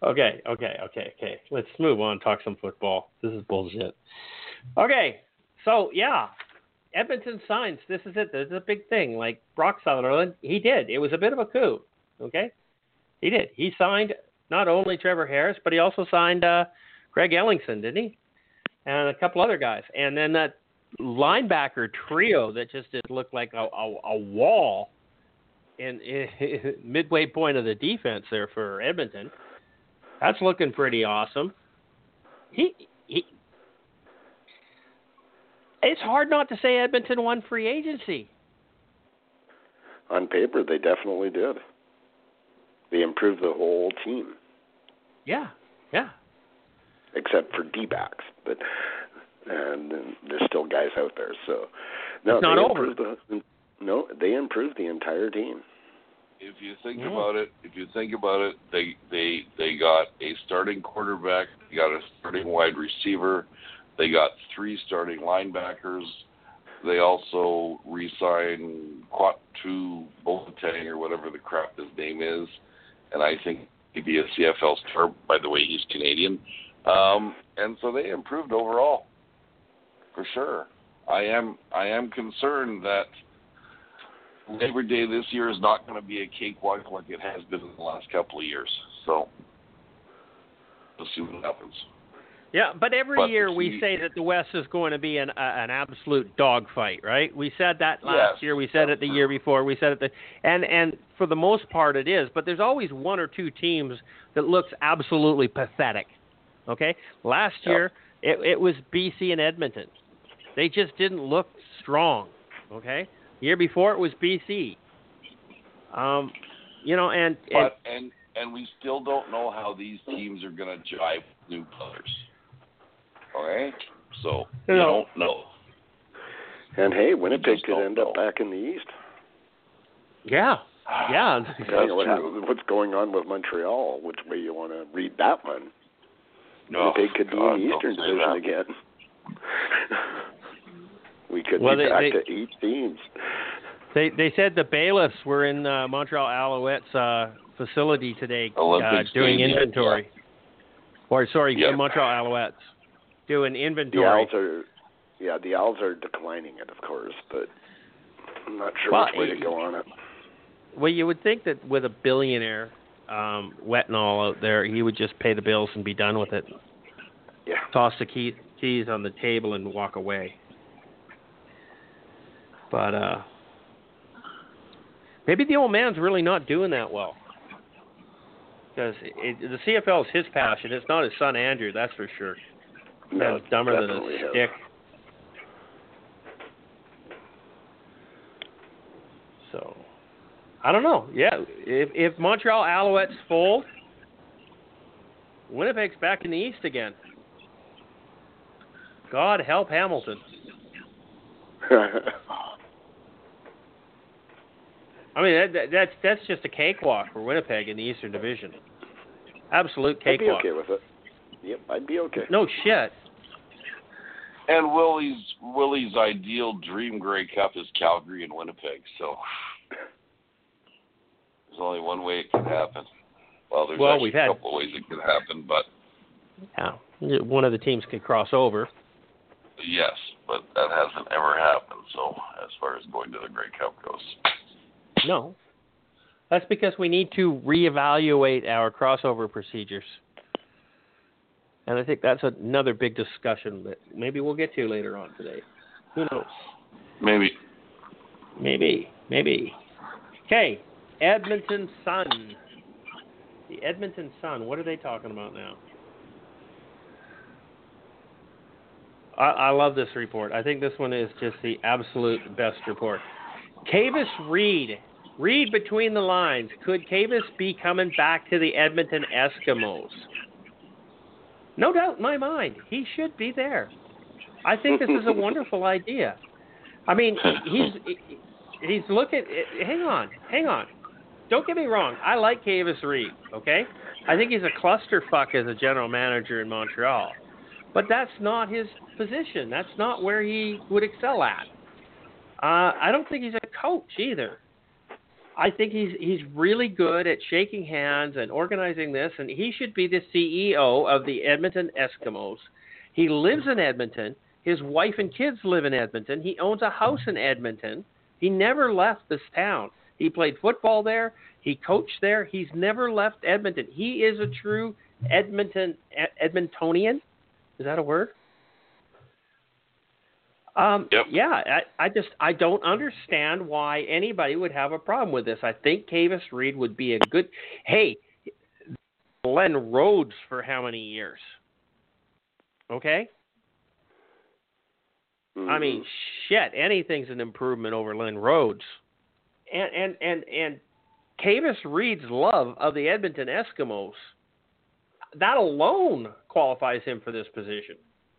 Okay, okay, okay, okay. Let's move on. Talk some football. This is bullshit. Okay, so yeah, Edmonton signs. This is it. This is a big thing. Like Brock Sunderland, he did. It was a bit of a coup. Okay, he did. He signed not only Trevor Harris, but he also signed uh, Greg Ellingson, didn't he? And a couple other guys. And then that linebacker trio that just did look like a, a, a wall in, in <laughs> midway point of the defense there for Edmonton. That's looking pretty awesome. He he. It's hard not to say Edmonton won free agency. On paper, they definitely did. They improved the whole team, Yeah, yeah. except for D-backs, but and then there's still guys out there. So no, It's not they over. improved the no, they improved the entire team. If you think Yeah. about it, if you think about it, they they they got a starting quarterback, they got a starting wide receiver, they got three starting linebackers. They also re-signed Kwaku Boateng or whatever the crap his name is, and I think he'd be a CFL star. By the way, he's Canadian, um, and so they improved overall, for sure. I am I am concerned that Labor Day this year is not going to be a cakewalk like it has been in the last couple of years. So we'll see what happens. Yeah, but every But year we say that the West is going to be an uh, an absolute dogfight, right? We said that last Yes, year. We said it the that's year before. We said it the and and for the most part it is. But there's always one or two teams that looks absolutely pathetic. Okay, last Yep. year it it was BC and Edmonton. They just didn't look strong. Okay, year before it was BC. Um, you know, and, and But and and we still don't know how these teams are going to jive with new players. Okay, so you No. don't know. And hey, Winnipeg could don't end up back in the East. yeah, <sighs> yeah. Depending That's on what true. what's going on with Montreal, which way you want to read that one. No, Winnipeg could be in the Eastern Division again. <laughs> we could Well, be they- back they- to eight teams. They they said the bailiffs were in uh, Montreal Alouettes uh, facility today uh, doing Stadium, inventory. Or sorry, Yeah. Montreal Alouettes doing The inventory. The Owls are, yeah, the Owls are declining it, of course, but I'm not sure Well, which way to go on it. Well, you would think that with a billionaire um, Wetenhall out there, he would just pay the bills and be done with it. Yeah. Toss the key, keys on the table and walk away. But uh, maybe the old man's really not doing that well. Because the CFL is his passion. It's not his son Andrew, that's for sure. No, Man's dumber than a him. stick. So, I don't know. Yeah, if if Montreal Alouettes fold, Winnipeg's back in the East again. God help Hamilton. <laughs> I mean, that, that, that's that's just a cakewalk for Winnipeg in the Eastern Division. Absolute cakewalk. I'd be okay with it. Yep, I'd be okay. No shit. And Willie's Willie's ideal dream Grey Cup is Calgary and Winnipeg. So there's only one way it can happen. Well, there's Well, we've had- a couple of ways it can happen, but Yeah, one of the teams could cross over. yes, but that hasn't ever happened. So as far as going to the Grey Cup goes, No. That's because we need to reevaluate our crossover procedures. And I think that's another big discussion that maybe we'll get to later on today. Who knows? Maybe. Maybe. Maybe. Okay. Edmonton Sun. The Edmonton Sun. What are they talking about now? I, I love this report. I think this one is just the absolute best report. Kavis Reed. Read between the lines. Could Kavis be coming back to the Edmonton Eskimos? No doubt in my mind, he should be there. I think this is a <laughs> wonderful idea. I mean, he's <laughs> he's looking. Hang on, hang on. Don't get me wrong. I like Kavis Reed. Okay, I think he's a clusterfuck as a general manager in Montreal, but that's not his position. That's not where he would excel at. Uh, I don't think he's a coach either. I think he's he's really good at shaking hands and organizing this, and he should be the CEO of the Edmonton Eskimos. He lives in Edmonton. His wife and kids live in Edmonton. He owns a house in Edmonton. He never left this town. He played football there. He coached there. He's never left Edmonton. He is a true Edmonton Edmontonian. Is that a word? Um, yep. Yeah, I, I just I don't understand why anybody would have a problem with this. I think Kavis Reed would be a good. Hey, Glenn Rhodes for how many years? Okay. Mm-hmm. I mean, shit, anything's an improvement over Len Rhodes. And and and and Kavis Reed's love of the Edmonton Eskimos, that alone qualifies him for this position.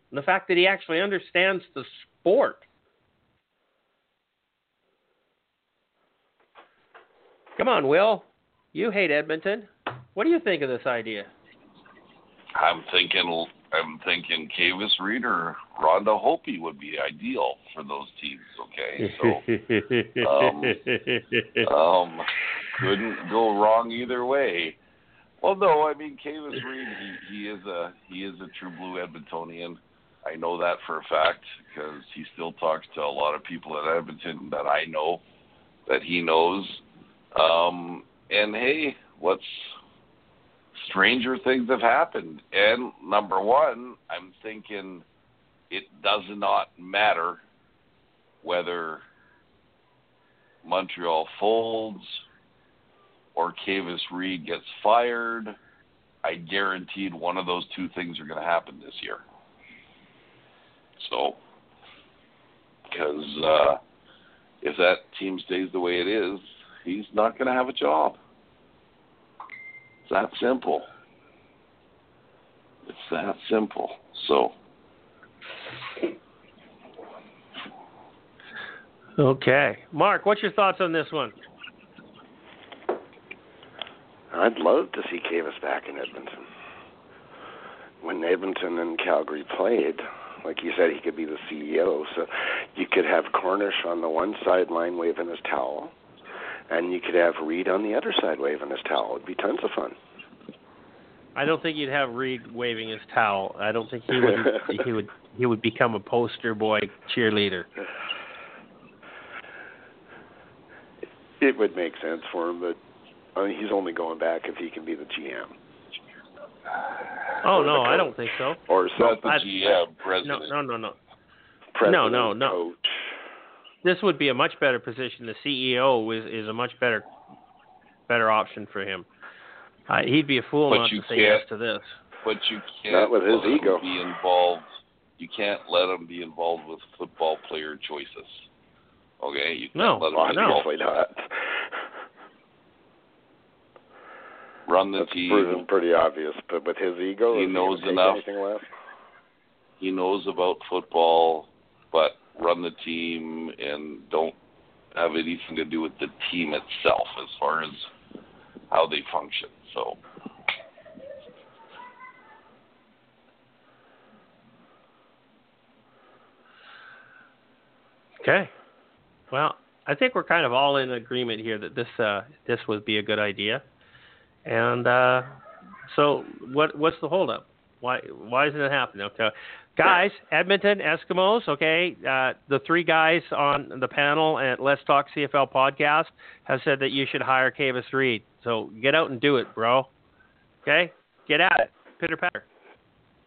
And the fact that he actually understands the sport. Come on, Will. You hate Edmonton. What do you think of this idea? I'm thinking I'm thinking Kavis Reed or Rhonda Hopi would be ideal for those teams. Okay, so <laughs> um, um, couldn't go wrong either way. Well, no, I mean Kavis Reed, he, he is a he is a true blue Edmontonian. I know that for a fact because he still talks to a lot of people at Edmonton that I know that he knows. Um, and hey, what's stranger things have happened. And number one, I'm thinking it does not matter whether Montreal folds or Kavis Reed gets fired. I guaranteed one of those two things are going to happen this year. So, because uh, if that team stays the way it is, he's not going to have a job. It's that simple. It's that simple. So. Okay. Mark, what's your thoughts on this one? I'd love to see Kavis back in Edmonton. When Edmonton and Calgary played, like you said, he could be the CEO. So you could have Cornish on the one sideline waving his towel, and you could have Reed on the other side waving his towel. It'd be tons of fun. I don't think you'd have Reed waving his towel. I don't think he would. <laughs> he would. He would become a poster boy cheerleader. It would make sense for him, but I mean, he's only going back if he can be the GM. Oh Or the no, I don't think so. Or so Not the I- GM, No, president. no, no, no. president, no, no. coach. This would be a much better position. The CEO is is a much better better option for him. Uh, he'd be a fool But not you to say yes to this. But you can't Not with his let him ego. be involved. You can't let him be involved with football player choices. Okay, you can't No, let him. Obviously not. Run the That's team. proven pretty obvious. But with his ego, He knows gonna enough. He knows about football, but run the team and don't have anything to do with the team itself as far as how they function. So Okay. Well, I think we're kind of all in agreement here that this uh, this would be a good idea. And uh, so, what what's the holdup? Why why isn't it happening? Okay. Guys, Edmonton Eskimos, okay, uh, the three guys on the panel at Let's Talk CFL podcast have said that you should hire Kavis Reed. So get out and do it, bro. Okay? Get at it. Pitter patter.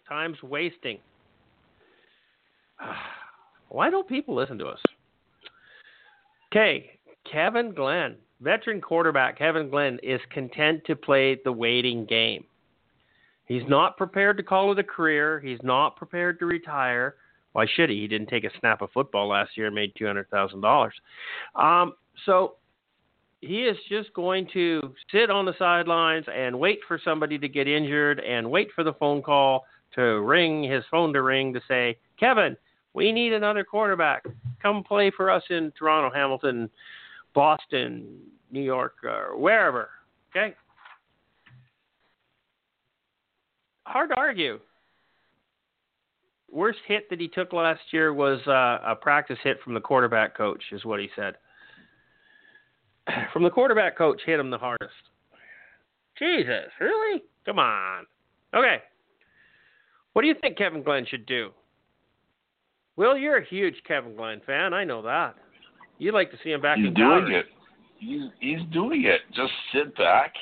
Time's wasting. <sighs> Why don't people listen to us? Okay, Kevin Glenn, veteran quarterback Kevin Glenn is content to play the waiting game. He's not prepared to call it a career. He's not prepared to retire. Why should he? He didn't take a snap of football last year and made two hundred thousand um, dollars. So he is just going to sit on the sidelines and wait for somebody to get injured and wait for the phone call to ring his phone to ring to say, Kevin, we need another quarterback. Come play for us in Toronto, Hamilton, Boston, New York, or wherever. Okay? hard to argue. Worst hit that he took last year was uh, a practice hit from the quarterback coach, is what he said. <clears throat> From the quarterback coach, hit him the hardest. Jesus, really? Come on. Okay. What do you think Kevin Glenn should do? Well, you're a huge Kevin Glenn fan. I know that. You'd like to see him back he's in doing it. He's he's doing it. Just sit back.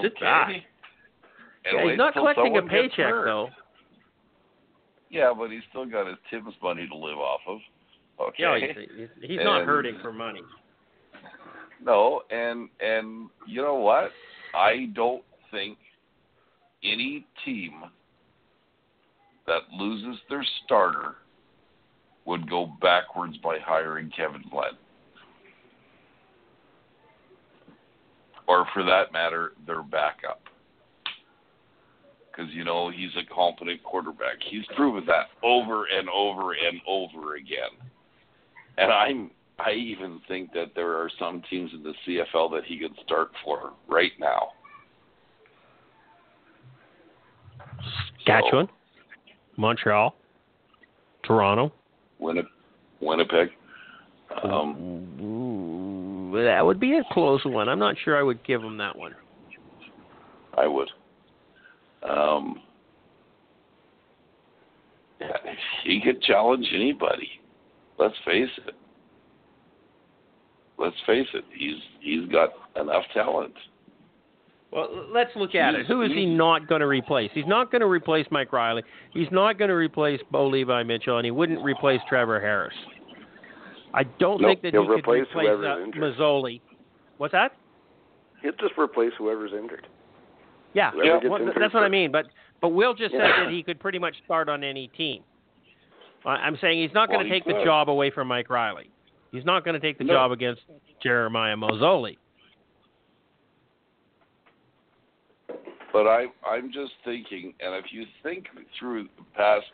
Sit okay, back. and Yeah, he's not collecting a paycheck though. Yeah, but he's still got his Tim's money to live off of. Okay. Yeah, he's, he's, he's not hurting for money. No, and and you know what? I don't think any team that loses their starter would go backwards by hiring Kevin Glenn. Or for that matter, their backup. Because, you know, he's a competent quarterback. He's proven that over and over and over again. And I'm I even think that there are some teams in the CFL that he could start for right now. Saskatchewan, Montreal, Toronto. Winnip- Winnipeg. Um, Ooh, that would be a close one. I'm not sure I would give him that one. I would. Um, yeah, he could challenge anybody. Let's face it. Let's face it. He's he's got enough talent. Well, let's look at it. Who is he not going to replace? He's not going to replace Mike Reilly. He's not going to replace Bo Levi Mitchell, and he wouldn't replace Trevor Harris. I don't Nope, think that he'll he could replace replace uh. Masoli. What's that? He'll just replace whoever's injured. Yeah, Whoever yeah. well, injured that's what I mean. But but Will just said that he could pretty much start on any team. I- I'm saying he's not going Well, to he take the job away from Mike Reilly. He's not going to take the No. job against Jeremiah Masoli. But I I'm just thinking, and if you think through the past,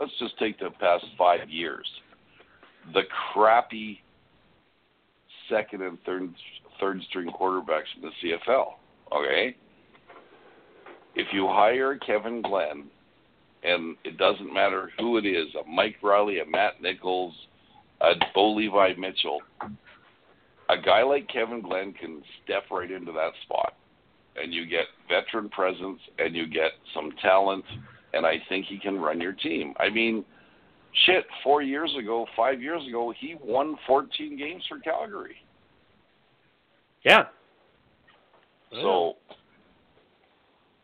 let's just take the past five years, the crappy second and third third string quarterbacks in the CFL. Okay, if you hire Kevin Glenn, and it doesn't matter who it is, a Mike Reilly, a Matt Nichols, a Bo Levi Mitchell, a guy like Kevin Glenn can step right into that spot and you get veteran presence and you get some talent and I think he can run your team. I mean, shit, 4 years ago, 5 years ago, he won 14 games for Calgary. Yeah, So,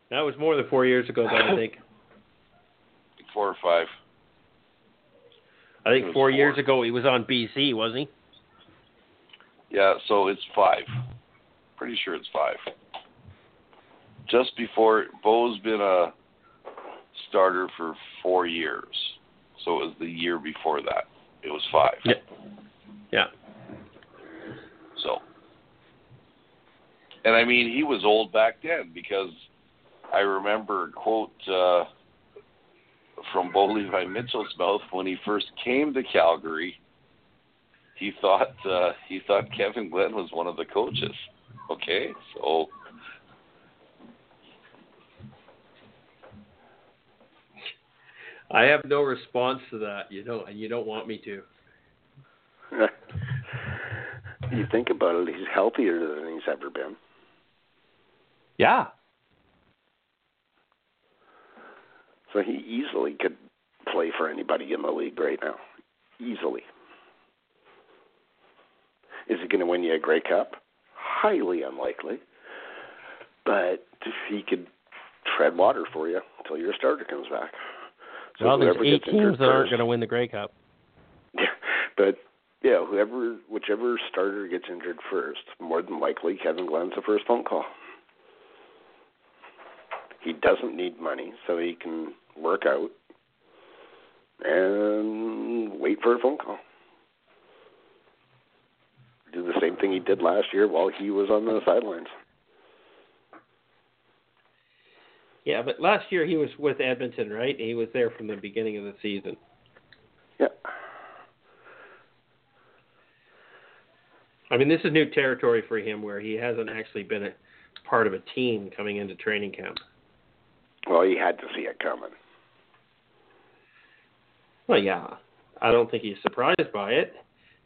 that was more than four years ago. Though, I think. <laughs> 4 or 5. I think four four. years ago he was on BC, wasn't he? Yeah, so it's 5. Pretty sure it's 5. Just before Bo's been a starter for 4 years. So it was the year before that. It was 5. Yeah. Yeah. So, and I mean, he was old back then because I remember a quote uh, from Bo Levi Mitchell's mouth when he first came to Calgary. He thought uh, he thought Kevin Glenn was one of the coaches. Okay, so I have no response to that. You know, and you don't want me to. <laughs> you think about it, he's healthier than he's ever been. Yeah. So he easily could play for anybody in the league right now. Easily. Is he going to win you a Grey Cup? Highly unlikely. But he could tread water for you until your starter comes back. So well, there's eight teams that aren't going to win the Grey Cup. <laughs> but yeah, whoever, whichever starter gets injured first, more than likely Kevin Glenn's the first phone call. He doesn't need money, so he can work out and wait for a phone call. Do the same thing he did last year while he was on the sidelines. Yeah, but last year he was with Edmonton, right? He was there from the beginning of the season. Yeah. I mean, this is new territory for him where he hasn't actually been a part of a team coming into training camp. Well, he had to see it coming. Well, yeah. I don't think he's surprised by it.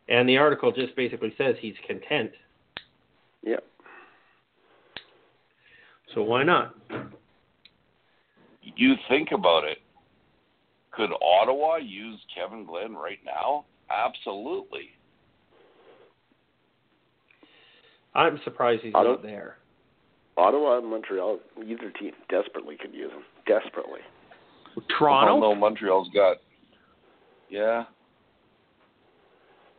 And the article just basically says he's content. Yep. So why not? You think about it. Could Ottawa use Kevin Glenn right now? Absolutely. I'm surprised he's I not there. Ottawa and Montreal, either team desperately could use him. Desperately. Toronto? No, Montreal's got. Yeah.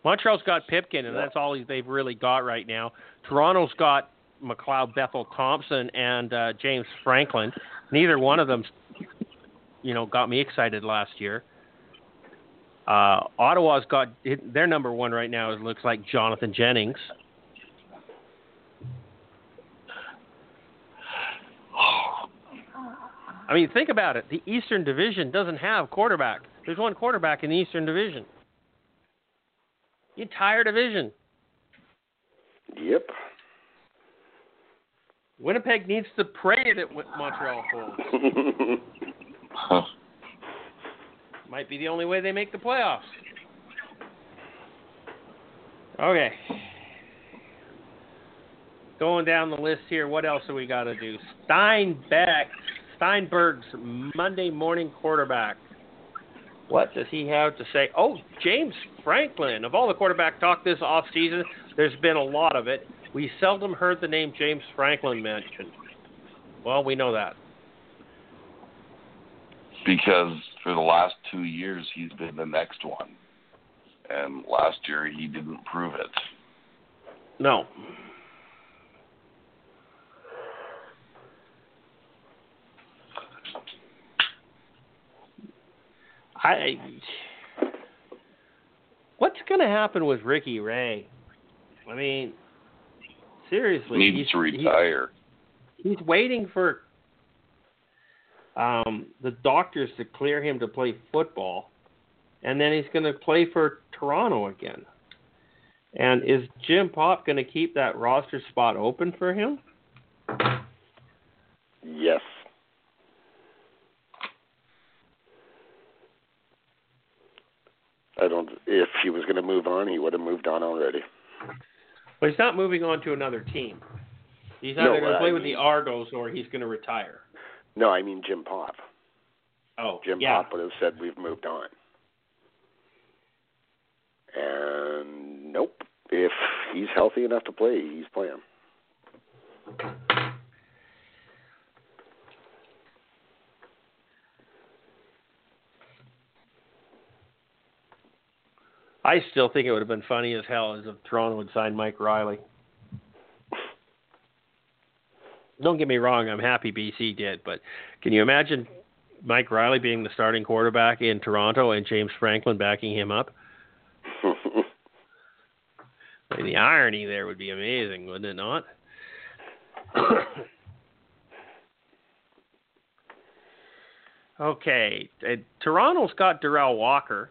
Montreal's got Pipkin, and Yeah. that's all they've really got right now. Toronto's got McLeod, Bethel Thompson, and uh, James Franklin. Neither one of them, you know, got me excited last year. Uh, Ottawa's got their number one right now. It looks like Jonathan Jennings. <sighs> I mean, think about it. The Eastern Division doesn't have quarterback. There's one quarterback in the Eastern Division. The entire division. Yep. Winnipeg needs to pray that Montreal folds. Huh. <laughs> Might be the only way they make the playoffs. Okay. Going down the list here, what else do we got to do? Steinbeck, Steinberg's Monday morning quarterback. What does he have to say? Oh, James Franklin. Of all the quarterback talk this offseason, there's been a lot of it. We seldom heard the name James Franklin mentioned. Well, we know that. because for the last two years he's been the next one, and last year he didn't prove it. No. I. What's going to happen with Ricky Ray? I mean, seriously, Needs he's, to retire. he's waiting for um, the doctors to clear him to play football, and then he's going to play for Toronto again. And is Jim Popp going to keep that roster spot open for him? yes. I don't. If he was going to move on, he would have moved on already. But he's not moving on to another team. He's No, either going to I play with mean- the Argos or he's going to retire. No, I mean Jim Popp. Oh, Jim yeah. Popp would have said we've moved on. And nope. If he's healthy enough to play, he's playing. I still think it would have been funny as hell as if Toronto had signed Mike Reilly. Don't get me wrong, I'm happy BC did, but can you imagine Mike Reilly being the starting quarterback in Toronto and James Franklin backing him up? <laughs> I mean, the irony there would be amazing, wouldn't it not? <coughs> okay, uh, Toronto's got Derel Walker.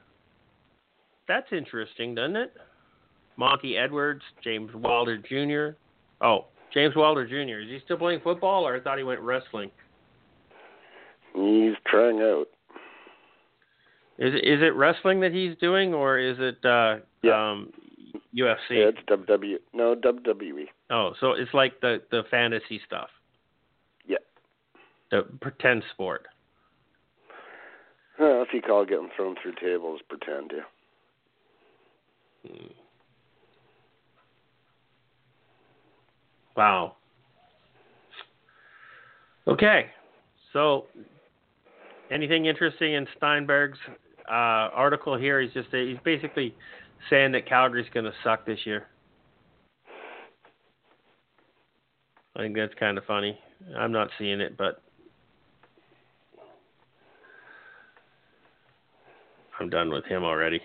That's interesting, doesn't it? Monty Edwards, James Wilder Jr. Oh, James Wilder Jr. Is he still playing football, or I thought he went wrestling? he's trying out. Is it, is it wrestling that he's doing, or is it uh, Yeah. um, UFC? Yeah, it's WWE. No, WWE. Oh, so it's like the the fantasy stuff, Yeah. the pretend sport. Well, if you call getting thrown through tables, pretend to. Hmm. Wow. Okay. So, anything interesting in Steinberg's uh, article here? He's just he's basically saying that Calgary's going to suck this year. I think that's kind of funny. I'm not seeing it, but I'm done with him already.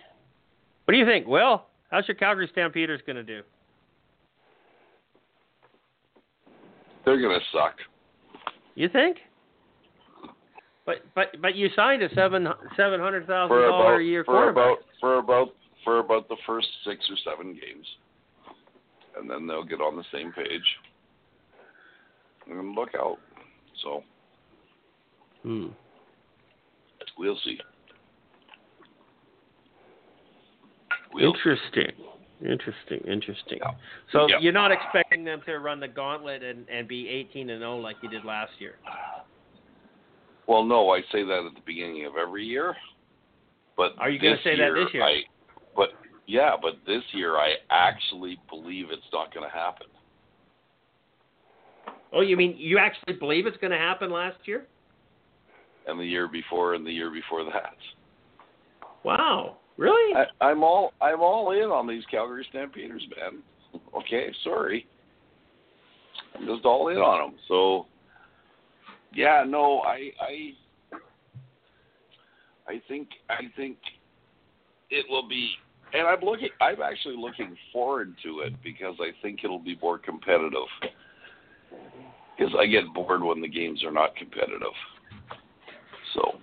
What do you think, Will? How's your Calgary Stampeders going to do? They're going to suck. You think? But but but you signed a seven seven hundred thousand dollar a year for about for about for about the first six or seven games, and then they'll get on the same page and look out. So Hmm. we'll see. We'll Interesting. Interesting. Interesting. Yeah. So Yeah. you're not expecting them to run the gauntlet and, and be 18 and 0 like you did last year. Well, no, I say that at the beginning of every year. But Are you gonna this say that this year? I, but yeah, but this year I actually believe it's not going to happen. Oh, you mean you actually believe it's going to happen last year? And the year before, and the year before that. Wow. Really? I, I'm all I'm all in on these Calgary Stampeders, man. <laughs> Okay, sorry. I'm just all in on them. So, yeah, no, I I I think I think it will be, and I'm looking. I'm actually looking forward to it because I think it'll be more competitive. Because I get bored when the games are not competitive. So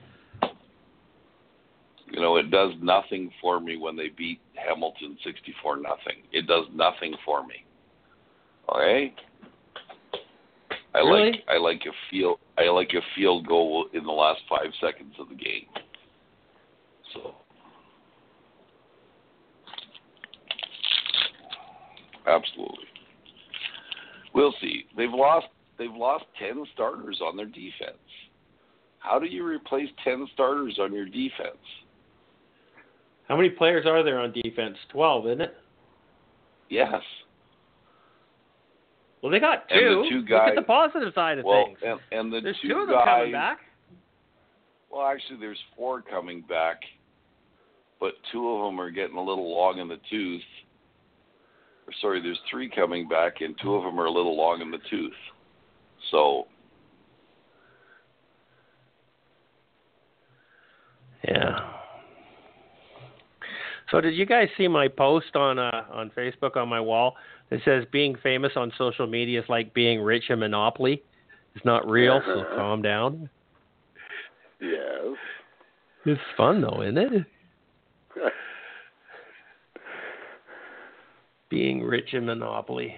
you know, it does nothing for me when they beat Hamilton 64 nothing. It does nothing for me. Okay? I Really? like I like a field I like a field goal in the last 5 seconds of the game. So Absolutely. We'll see. They've lost they've lost 10 starters on their defense. How do you replace 10 starters on your defense? How many players are there on defense? 12, isn't it? Yes. Well, they got two. Two Look at the positive side of Well, things. and, and the There's two two of them guys. coming back. Well, actually, there's four coming back, but two of them are getting a little long in the tooth. Or sorry, there's three coming back, and two of them are a little long in the tooth. So Yeah. So did you guys see my post on uh, on Facebook on my wall that says being famous on social media is like being rich in Monopoly? It's not real, so <laughs> calm down. Yes. It's fun though, isn't it? <laughs> Being rich in Monopoly.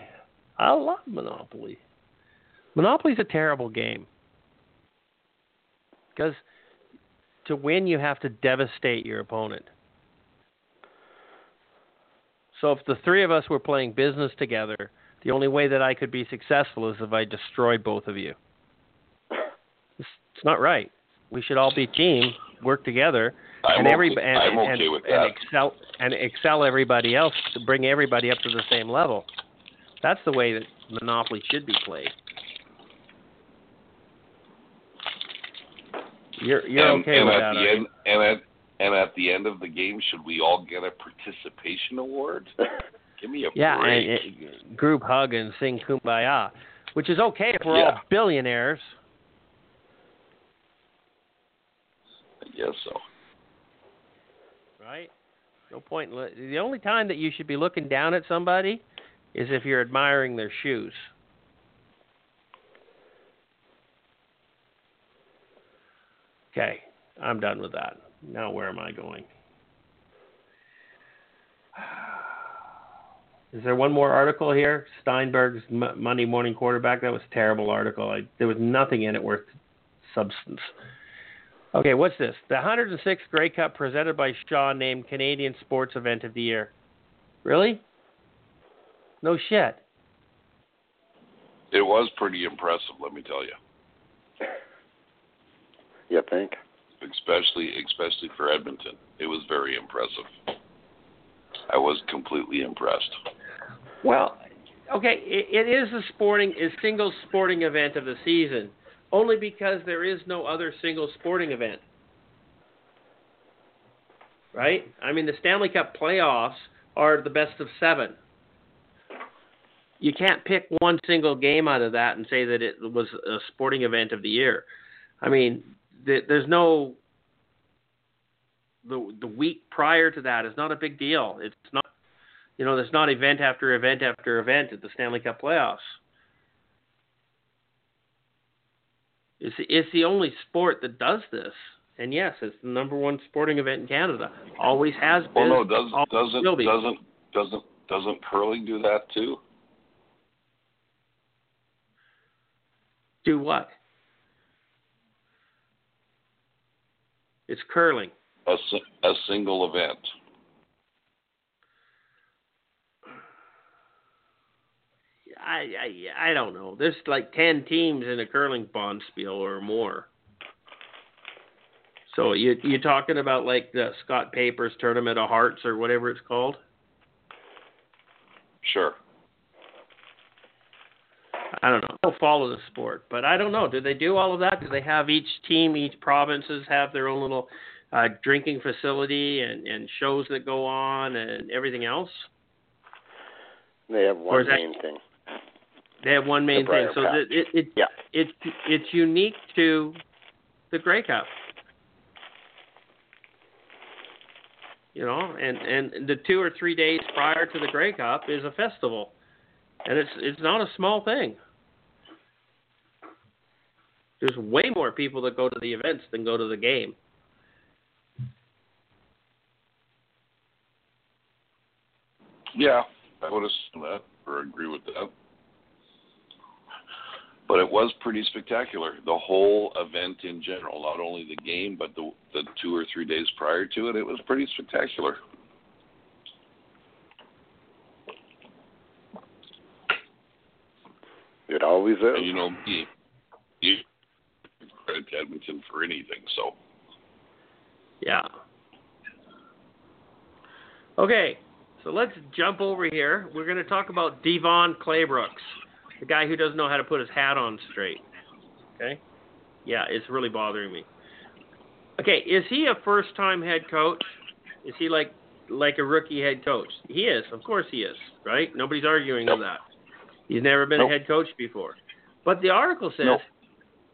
I love Monopoly. Monopoly's a terrible game. Because to win you have to devastate your opponent. So if the three of us were playing business together, the only way that I could be successful is if I destroy both of you. It's, it's not right. We should all be a team, work together, I'm and every okay, and, and, okay with and excel and excel everybody else to bring everybody up to the same level. That's the way that Monopoly should be played. You're you're and, okay and with at that, the end, and at and at the end of the game, should we all get a participation award? <laughs> Give me a Yeah, break. and, and group hug and sing "Kumbaya," which is okay if we're Yeah. all billionaires. I guess so. right? No point. in li- The only time that you should be looking down at somebody is if you're admiring their shoes. Okay, I'm done with that. Now, where am I going? Is there one more article here? Steinberg's M- Monday Morning Quarterback. That was a terrible article. I, there was nothing in it worth substance. Okay, what's this? The 106th Grey Cup presented by Shaw named Canadian Sports Event of the Year. Really? No shit. It was pretty impressive, let me tell you. You think? Especially especially for Edmonton. It was very impressive. I was completely impressed. Well, okay, it, it is a sporting, a single sporting event of the season, only because there is no other single sporting event. Right? I mean, the Stanley Cup playoffs are the best of seven. You can't pick one single game out of that and say that it was a sporting event of the year. I mean, there's no the the week prior to that is not a big deal. It's not you know, there's not event after event after event at the Stanley Cup playoffs. It's it's the only sport that does this. And yes, it's the number one sporting event in Canada. Always has been. Well, no, does, doesn't doesn't doesn't doesn't curling do that too? Do what? It's curling. A, a single event. I, I I don't know. There's like ten teams in a curling bonspiel or more. So you you talking about like the Scott Papers Tournament of Hearts or whatever it's called? Sure. I don't know. I don't follow the sport, but I don't know. Do they do all of that? Do they have each team, each provinces have their own little uh, drinking facility and, and shows that go on and everything else? They have one main that, thing. They have one main thing. So it, it, it yeah. it it's unique to the Grey Cup. You know, and and the two or three days prior to the Grey Cup is a festival, and it's it's not a small thing. There's way more people that go to the events than go to the game. Yeah, I would assume that or agree with that. But it was pretty spectacular. The whole event in general, not only the game, but the the two or three days prior to it, it was pretty spectacular. It always is. And, you know, you, you to Edmonton for anything, so. Yeah. Okay, so let's jump over here. We're going to talk about DeVone Claybrooks, the guy who doesn't know how to put his hat on straight. Okay? Yeah, it's really bothering me. Okay, is he a first-time head coach? Is he like like a rookie head coach? He is, of course he is, right? Nobody's arguing nope. with that. He's never been nope. a head coach before. But the article says, nope.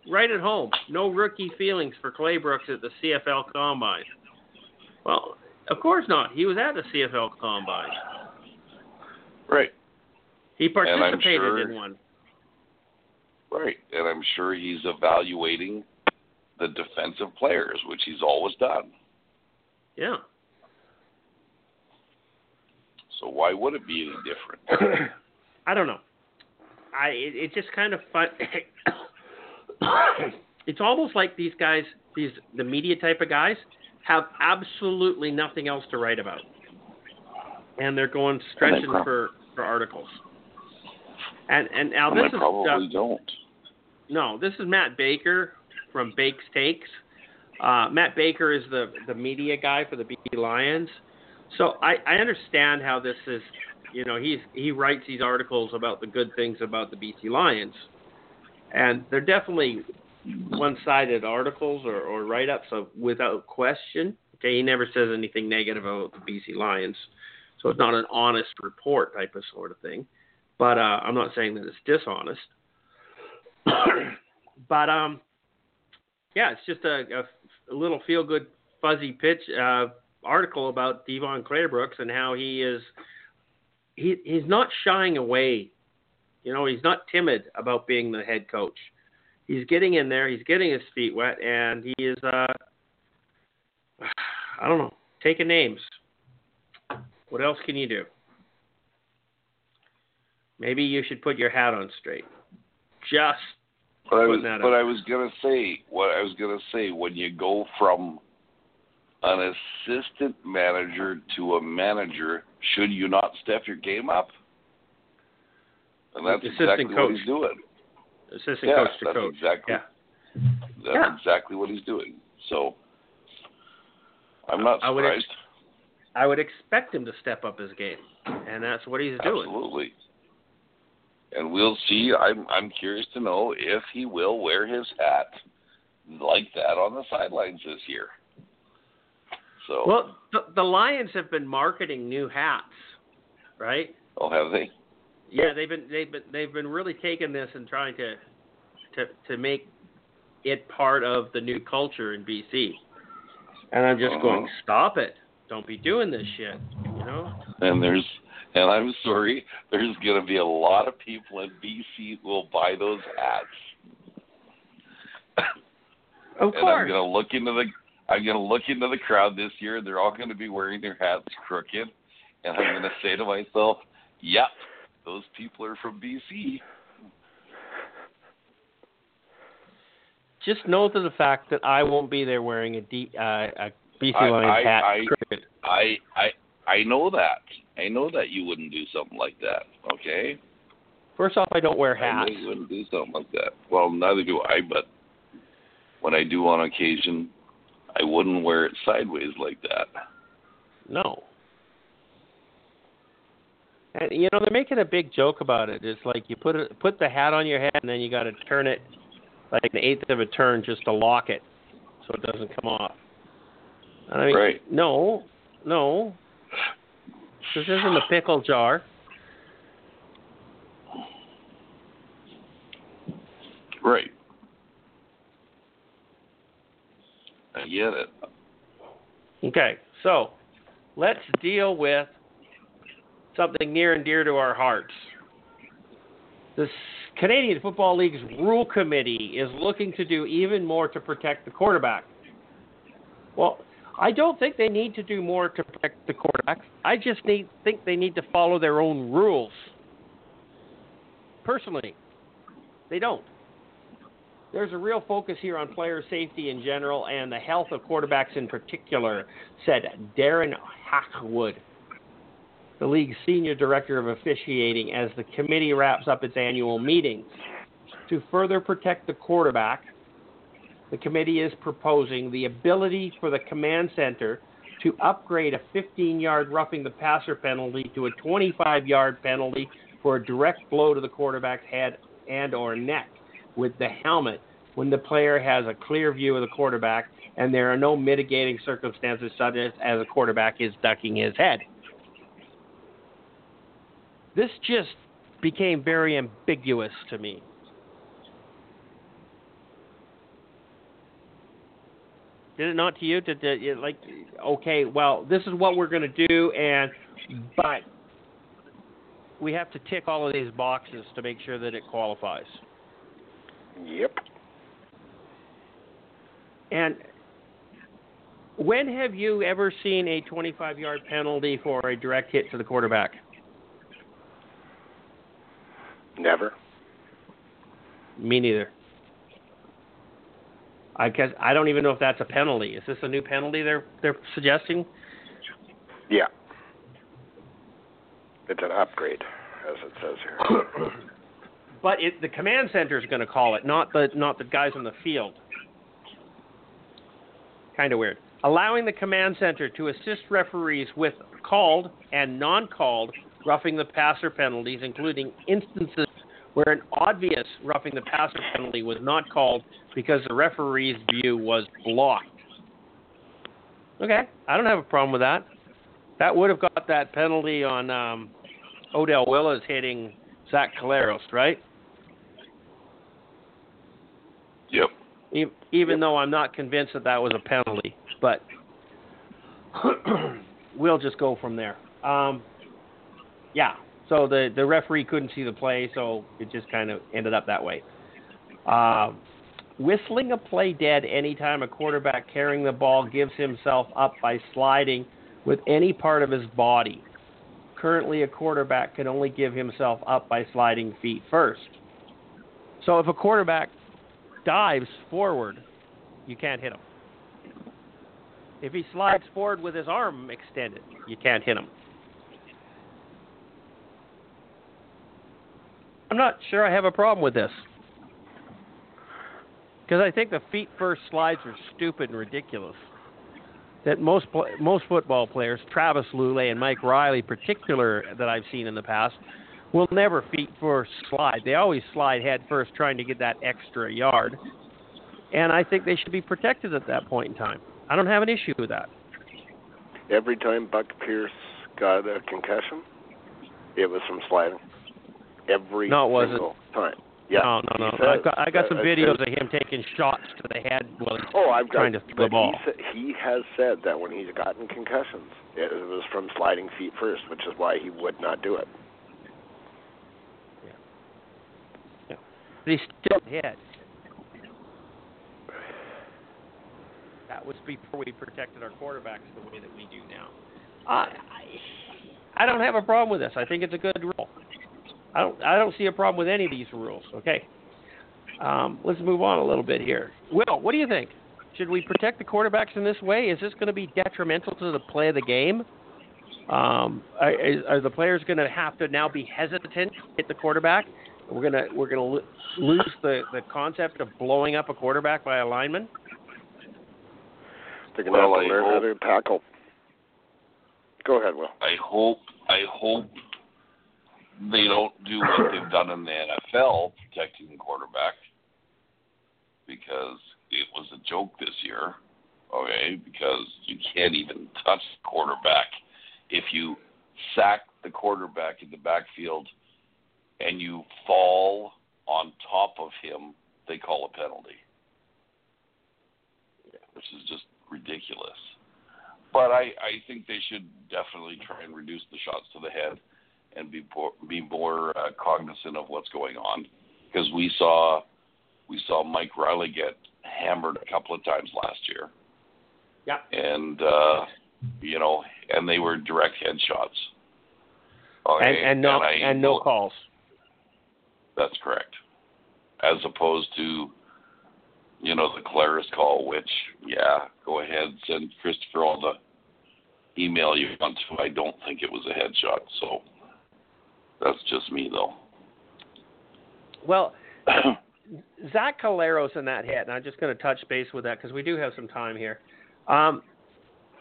Right at home, no rookie feelings for Claybrooks at the CFL Combine. Well, of course not. He was at the CFL Combine. Right. He participated sure, in one. Right, and I'm sure he's evaluating the defensive players, which he's always done. Yeah. So why would it be any different? <coughs> I don't know. I it, it just kind of fun. <coughs> <coughs> it's almost like these guys, these the media type of guys, have absolutely nothing else to write about, and they're going stretching prob- for for articles. And and now and this is probably uh, don't. no, this is Matt Baker from Bake's Takes. Uh, Matt Baker is the the media guy for the BC Lions. So I, I understand how this is. You know, he's he writes these articles about the good things about the BC Lions, and they're definitely one-sided articles or, or write-ups of without question. Okay, he never says anything negative about the BC Lions, so it's not an honest report type of sort of thing. But uh, I'm not saying that it's dishonest. <coughs> but um, yeah, it's just a, a, a little feel-good, fuzzy pitch uh, article about DeVone Claybrooks and how he is he he's not shying away. You know, he's not timid about being the head coach. He's getting in there, he's getting his feet wet, and he is uh <sighs> I don't know, taking names. What else can you do? Maybe you should put your hat on straight. Just But I was, that but. I was gonna say what I was gonna say when you go from an assistant manager to a manager, should you not step your game up? And that's Assistant exactly what coach. he's doing. assistant yeah, coach to that's coach. exactly Yeah. that's Yeah. exactly what he's doing. So I'm not I would surprised. I would expect him to step up his game, and that's what he's doing. Absolutely. And we'll see. I'm I'm curious to know if he will wear his hat like that on the sidelines this year. So, Well, the, the Lions have been marketing new hats, right? oh, have they? Yeah, they've been they've been they've been really taking this and trying to to to make it part of the new culture in BC. And I'm just Uh-huh. going, stop it! Don't be doing this shit. You know? And there's, and I'm sorry, there's going to be a lot of people in BC who will buy those hats. Of course. and I'm going to look into the, I'm going to look into the crowd this year. They're all going to be wearing their hats crooked, and I'm going to say to myself, "Yep, those people are from BC." Just know to the fact that I won't be there wearing a, D, uh, a BC I- Lions I- hat. I- I, I, I know that. I know that you wouldn't do something like that. Okay. First off, I don't wear I hats. know you wouldn't do something like that. Well, neither do I, but when I do on occasion, I wouldn't wear it sideways like that. No. And you know they're making a big joke about it. It's like you put it, put the hat on your head and then you got to turn it like an eighth of a turn just to lock it, so it doesn't come off. I mean, Right. no, no, this isn't a pickle jar. Right. I get it. Okay, so let's deal with something near and dear to our hearts. The Canadian Football League's Rule Committee is looking to do even more to protect the quarterback. Well, I don't think they need to do more to protect the quarterback. I just need think they need to follow their own rules. Personally, they don't. There's a real focus here on player safety in general and the health of quarterbacks in particular, said Darren Hackwood, the league's senior director of officiating, as the committee wraps up its annual meetings. To further protect the quarterback, the committee is proposing the ability for the command center to upgrade a 15 yard roughing the passer penalty to a 25 yard penalty for a direct blow to the quarterback's head and or neck with the helmet when the player has a clear view of the quarterback and there are no mitigating circumstances such as, as a quarterback is ducking his head. This just became very ambiguous to me. Did it not to you? Did, did it, like, okay, well, this is what we're going to do, and but we have to tick all of these boxes to make sure that it qualifies. Yep. And when have you ever seen a 25 yard penalty for a direct hit to the quarterback? Never. Me neither. I guess I don't even know if that's a penalty. Is this a new penalty they're they're suggesting? Yeah. It's an upgrade, as it says here. <coughs> But it, the command center is going to call it, not the not the guys on the field. Kind of weird. Allowing the command center to assist referees with called and non-called roughing the passer penalties, including instances where an obvious roughing the passer penalty was not called because the referee's view was blocked. Okay, I don't have a problem with that. That would have got that penalty on um, Odell Willis hitting Zach Collaros, right? Yep. E- even though I'm not convinced that that was a penalty, but <clears throat> we'll just go from there. Um, yeah, so the the referee couldn't see the play, so it just kind of ended up that way. Um, whistling a play dead anytime a quarterback carrying the ball gives himself up by sliding with any part of his body. Currently, a quarterback can only give himself up by sliding feet first. So if a quarterback dives forward, you can't hit him. If he slides forward with his arm extended, you can't hit him. I'm not sure I have a problem with this. Because I think the feet first slides are stupid and ridiculous. that most most football players, Travis Lulay and Mike Reilly, particular that I've seen in the past, will never feet first slide. They always slide head first, trying to get that extra yard. And I think they should be protected at that point in time. I don't have an issue with that. Every time Buck Pierce got a concussion, it was from sliding. Every No, it wasn't. single time. Yeah. No, no, no. he said- I've got, I got some uh, videos uh, of him taking shots to the head while he's Oh, I've got. trying to throw the ball. He, sa- he has said that when he's gotten concussions, it was from sliding feet first, which is why he would not do it. But he's still hit. That was before we protected our quarterbacks the way that we do now. I, I, I don't have a problem with this. I think it's a good rule. I don't, I don't see a problem with any of these rules. Okay. Um, let's move on a little bit here. Will, what do you think? Should we protect the quarterbacks in this way? Is this going to be detrimental to the play of the game? Um, are, are the players going to have to now be hesitant to hit the quarterback? We're gonna we're gonna lo- lose the, the concept of blowing up a quarterback by a lineman. They're going to Well, have to I learn how to tackle. Go ahead, Will. I hope I hope they don't do what they've done in the NFL protecting the quarterback because it was a joke this year. Okay, because you can't even touch the quarterback if you sack the quarterback in the backfield and you fall on top of him, they call a penalty. Which is just ridiculous. But I, I think they should definitely try and reduce the shots to the head and be more, be more uh, cognizant of what's going on because we saw we saw Mike Reilly get hammered a couple of times last year. Yeah. And uh, you know, and they were direct headshots. Okay, and and no I and no calls. That's correct. As opposed to, you know, the Collaros call, which, yeah, go ahead, send Christopher all the email you want to. I don't think it was a headshot, so that's just me, though. Well, <clears throat> Zach Collaros in that hit, and I'm just going to touch base with that because we do have some time here. Um,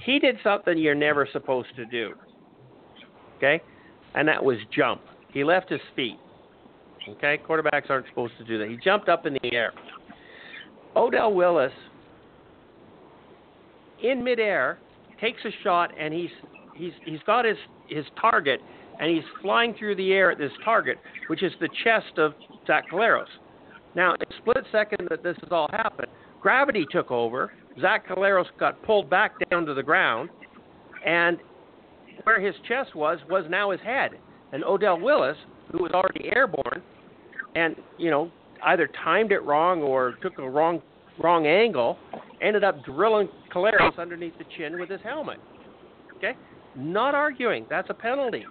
he did something you're never supposed to do. Okay, and that was jump. He left his feet. Okay, quarterbacks aren't supposed to do that. He jumped up in the air. Odell Willis, in midair, takes a shot, and he's he's he's got his his target, and he's flying through the air at this target, which is the chest of Zach Collaros. Now, in a split second that this has all happened, gravity took over. Zach Collaros got pulled back down to the ground, and where his chest was was now his head. And Odell Willis, who was already airborne, and you know either timed it wrong or took a wrong wrong angle, ended up drilling Collaros underneath the chin with his helmet. Okay, not arguing. That's a penalty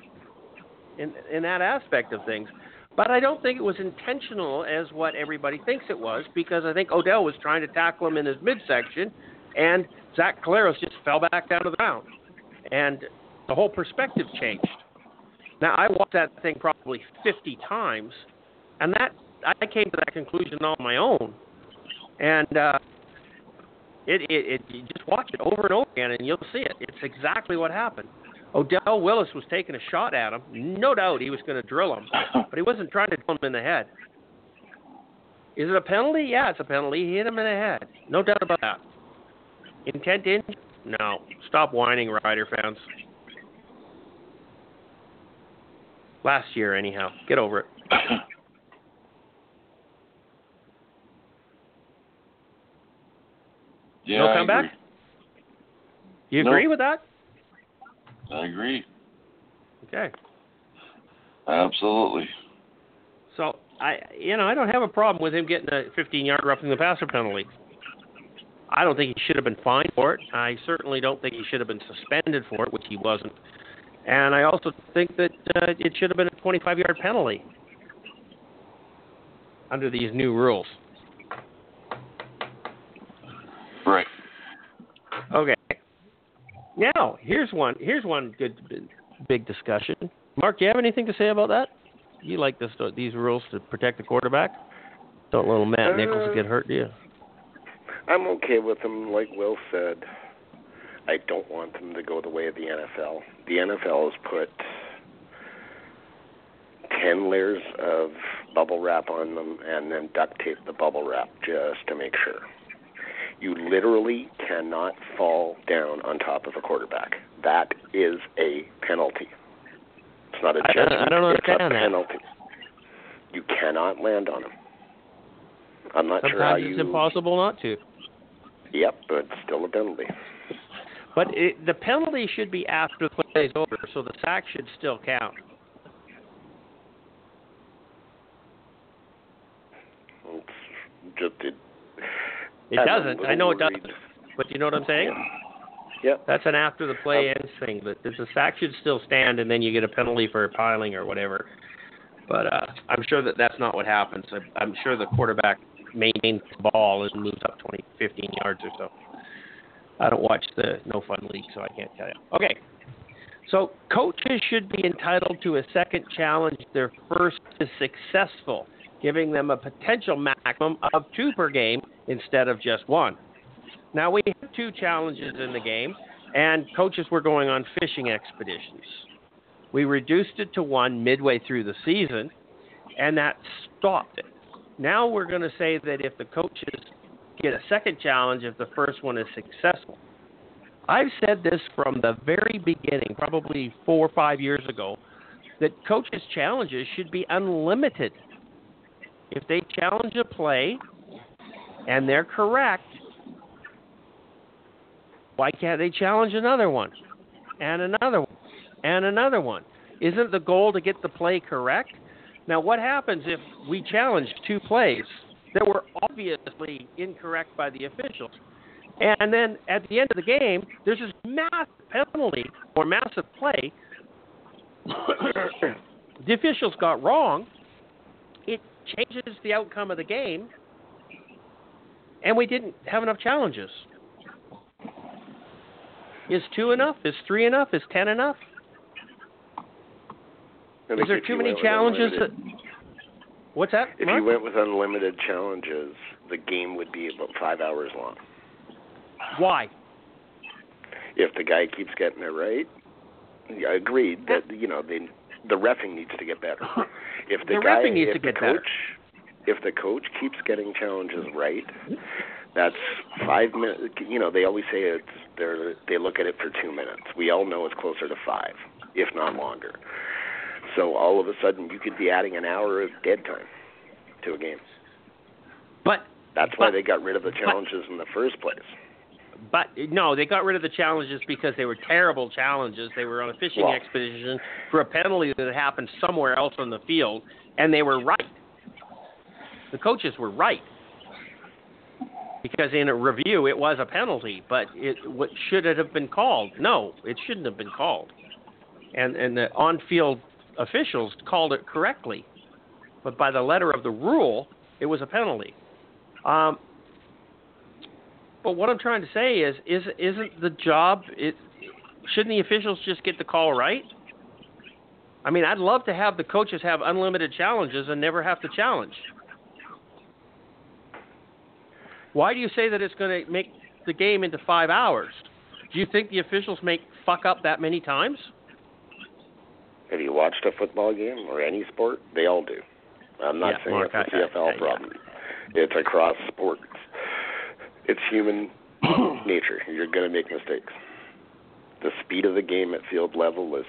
in in that aspect of things. But I don't think it was intentional as what everybody thinks it was because I think Odell was trying to tackle him in his midsection, and Zach Collaros just fell back down to the ground, and the whole perspective changed. Now I watched that thing probably 50 times, and that I came to that conclusion on my own, and uh, it, it, it you just watch it over and over again, and you'll see it. It's exactly what happened. Odell Willis was taking a shot at him. No doubt he was going to drill him, but he wasn't trying to drill him in the head. Is it a penalty? Yeah, it's a penalty. He hit him in the head. No doubt about that. Intent injury? No. Stop whining, Rider fans. Last year, anyhow. Get over it. yeah, no comeback? agree. You No. agree with that? I agree. Okay. Absolutely. So I, you know, I don't have a problem with him getting a 15-yard roughing the passer penalty. I don't think he should have been fined for it. I certainly don't think he should have been suspended for it, which he wasn't. And I also think that uh, it should have been a 25-yard penalty under these new rules. Right. Okay. Now here's one. Here's one good big discussion. Mark, do you have anything to say about that? You like this these rules to protect the quarterback? Don't let little Matt Nichols Uh, get hurt, do you? I'm okay with them, like Will said. I don't want them to go the way of the NFL. The NFL has put 10 layers of bubble wrap on them and then duct tape the bubble wrap just to make sure. You literally cannot fall down on top of a quarterback. That is a penalty. It's not a I don't- I don't it's a understand that. penalty. You cannot land on him. I'm not sure how Sometimes you. it's impossible not to. Yep, but it's still a penalty. But it, the penalty should be after the play is over, so the sack should still count. It's just it. It doesn't. I know it doesn't. But you know what I'm saying? Yep. That's an after the play ends thing. But the sack should still stand, and then you get a penalty for piling or whatever. But uh, I'm sure that that's not what happens. I, I'm sure the quarterback maintains the ball and moves up 20, 15 yards or so. I don't watch the No Fun League, so I can't tell you. Okay. So coaches should be entitled to a second challenge if their first is successful, giving them a potential maximum of two per game instead of just one. Now we have two challenges in the game, and coaches were going on fishing expeditions. We reduced it to one midway through the season, and that stopped it. Now we're going to say that if the coaches get a second challenge, if the first one is successful. I've said this from the very beginning, probably four or five years ago, that coaches' challenges should be unlimited. If they challenge a play and they're correct, why can't they challenge another one? And another one? And another one? Isn't the goal to get the play correct? Now, what happens if we challenge two plays that were obviously incorrect by the officials? And then at the end of the game, there's this massive penalty or massive play <coughs> the officials got wrong. It changes the outcome of the game, and we didn't have enough challenges. Is two enough? Is three enough? Is ten enough? Is there too many challenges? That, what's that? If Mark? you went with unlimited challenges, the game would be about five hours long. Why? If the guy keeps getting it right, I agreed that you know the the refing needs to get better. If the, The guy, reffing needs if to the get better. coach, If the coach keeps getting challenges right, that's five minutes. You know, they always say it's they're they look at it for two minutes. We all know it's closer to five, if not longer. So all of a sudden, you could be adding an hour of dead time to a game. But That's why But- they got rid of the challenges in the first place. But no, they got rid of the challenges because they were terrible challenges. They were on a fishing Well- expedition for a penalty that happened somewhere else on the field, and they were right. The coaches were right because in a review it was a penalty, but it what should it have been called? No, it shouldn't have been called. And and the on-field officials called it correctly, but by the letter of the rule, it was a penalty. Um, but what I'm trying to say is, is isn't the job? It shouldn't the officials just get the call right? I mean, I'd love to have the coaches have unlimited challenges and never have to challenge. Why do you say that it's going to make the game into five hours? Do you think the officials make fuck up that many times? Have you watched a football game or any sport? They all do. I'm not Yeah, saying Mark, it's a CFL I- yeah. problem. It's across sports. It's human <coughs> nature. You're going to make mistakes. The speed of the game at field level is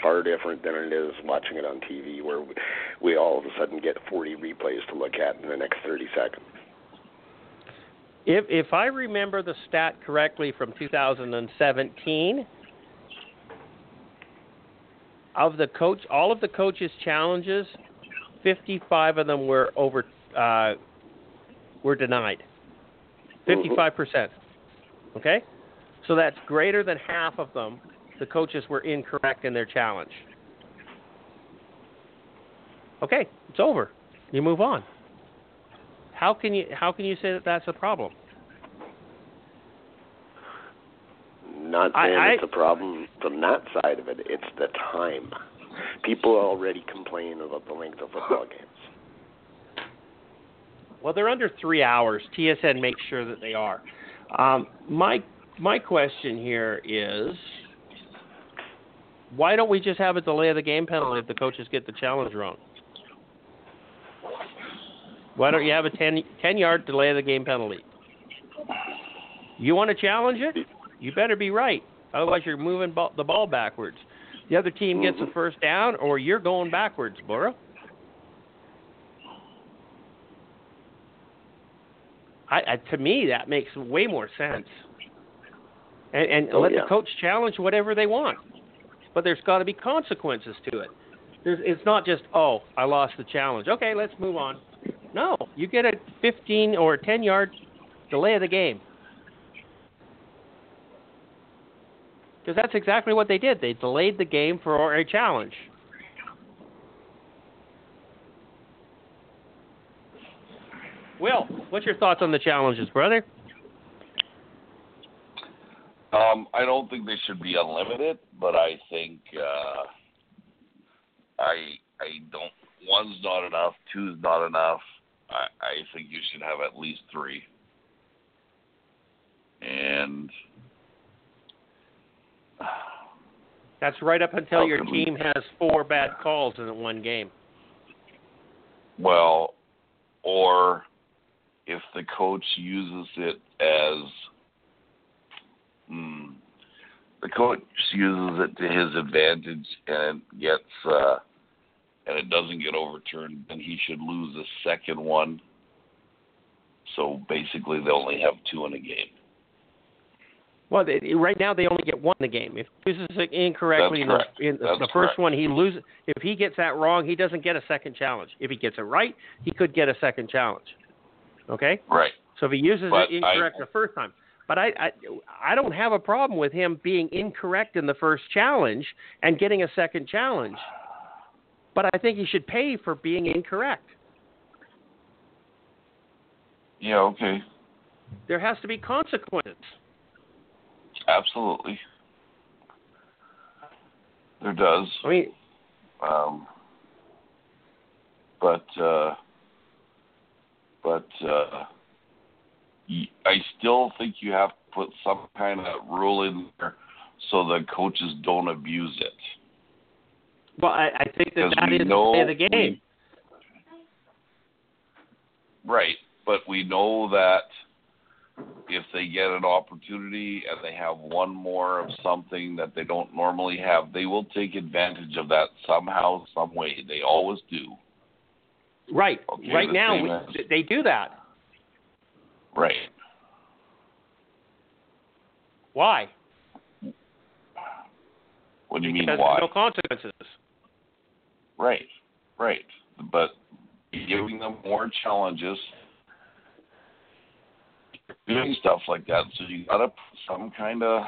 far different than it is watching it on TV, where we, we all of a sudden get 40 replays to look at in the next 30 seconds. If if I remember the stat correctly from 2017, of the coach, all of the coaches' challenges, 55 of them were over uh, were denied. 55 percent. Okay, so that's greater than half of them. The coaches were incorrect in their challenge. Okay, it's over. You move on. How can you how can you say that that's a problem? Not I- saying I- it's a problem from that side of it. It's the time. People already complain about the length of football games. Well, they're under three hours. TSN makes sure that they are. Um, my my question here is why don't we just have a delay of the game penalty if the coaches get the challenge wrong? Why don't you have a 10, 10 yard delay of the game penalty? You want to challenge it? You better be right. Otherwise, you're moving ball, the ball backwards. The other team gets a first down, or you're going backwards, Boro. I, I, to me, that makes way more sense. And, and Oh, let yeah. the coach challenge whatever they want, but there's got to be consequences to it. There's, it's not just oh, I lost the challenge. Okay, let's move on. No, you get a 15 or 10 yard delay of the game. Because that's exactly what they did. They delayed the game for a challenge. Will, what's your thoughts on the challenges, brother? Um, I don't think they should be unlimited, but I think uh, I I don't. One's not enough. Two's not enough. I I think you should have at least three. And That's right up until your could we- team has four bad calls in one game. well, or if the coach uses it as hmm, the coach uses it to his advantage and gets uh, and it doesn't get overturned, then he should lose the second one. So basically, they only have two in a game. Well, they, right now they only get one in the game. If he uses it incorrectly in, the, in the, the first correct. one, he loses. If he gets that wrong, he doesn't get a second challenge. If he gets it right, he could get a second challenge. Okay. Right. So if he uses But it incorrect I- the first time, but I, I I don't have a problem with him being incorrect in the first challenge and getting a second challenge. But I think he should pay for being incorrect. Yeah. Okay. There has to be consequences. Absolutely. There does. I mean, Um, but uh, but uh, I still think you have to put some kind of rule in there so the coaches don't abuse it. well, I, I think that that we the know of the game. Right, but we know that if they get an opportunity and they have one more of something that they don't normally have, they will take advantage of that somehow, some way. They always do. Right. Oh, okay, right the now, we, as- they do that. Right. Why? What do you mean because why? there's no consequences. Right, right. But giving them more challenges, doing stuff like that, so you gotta put some kind of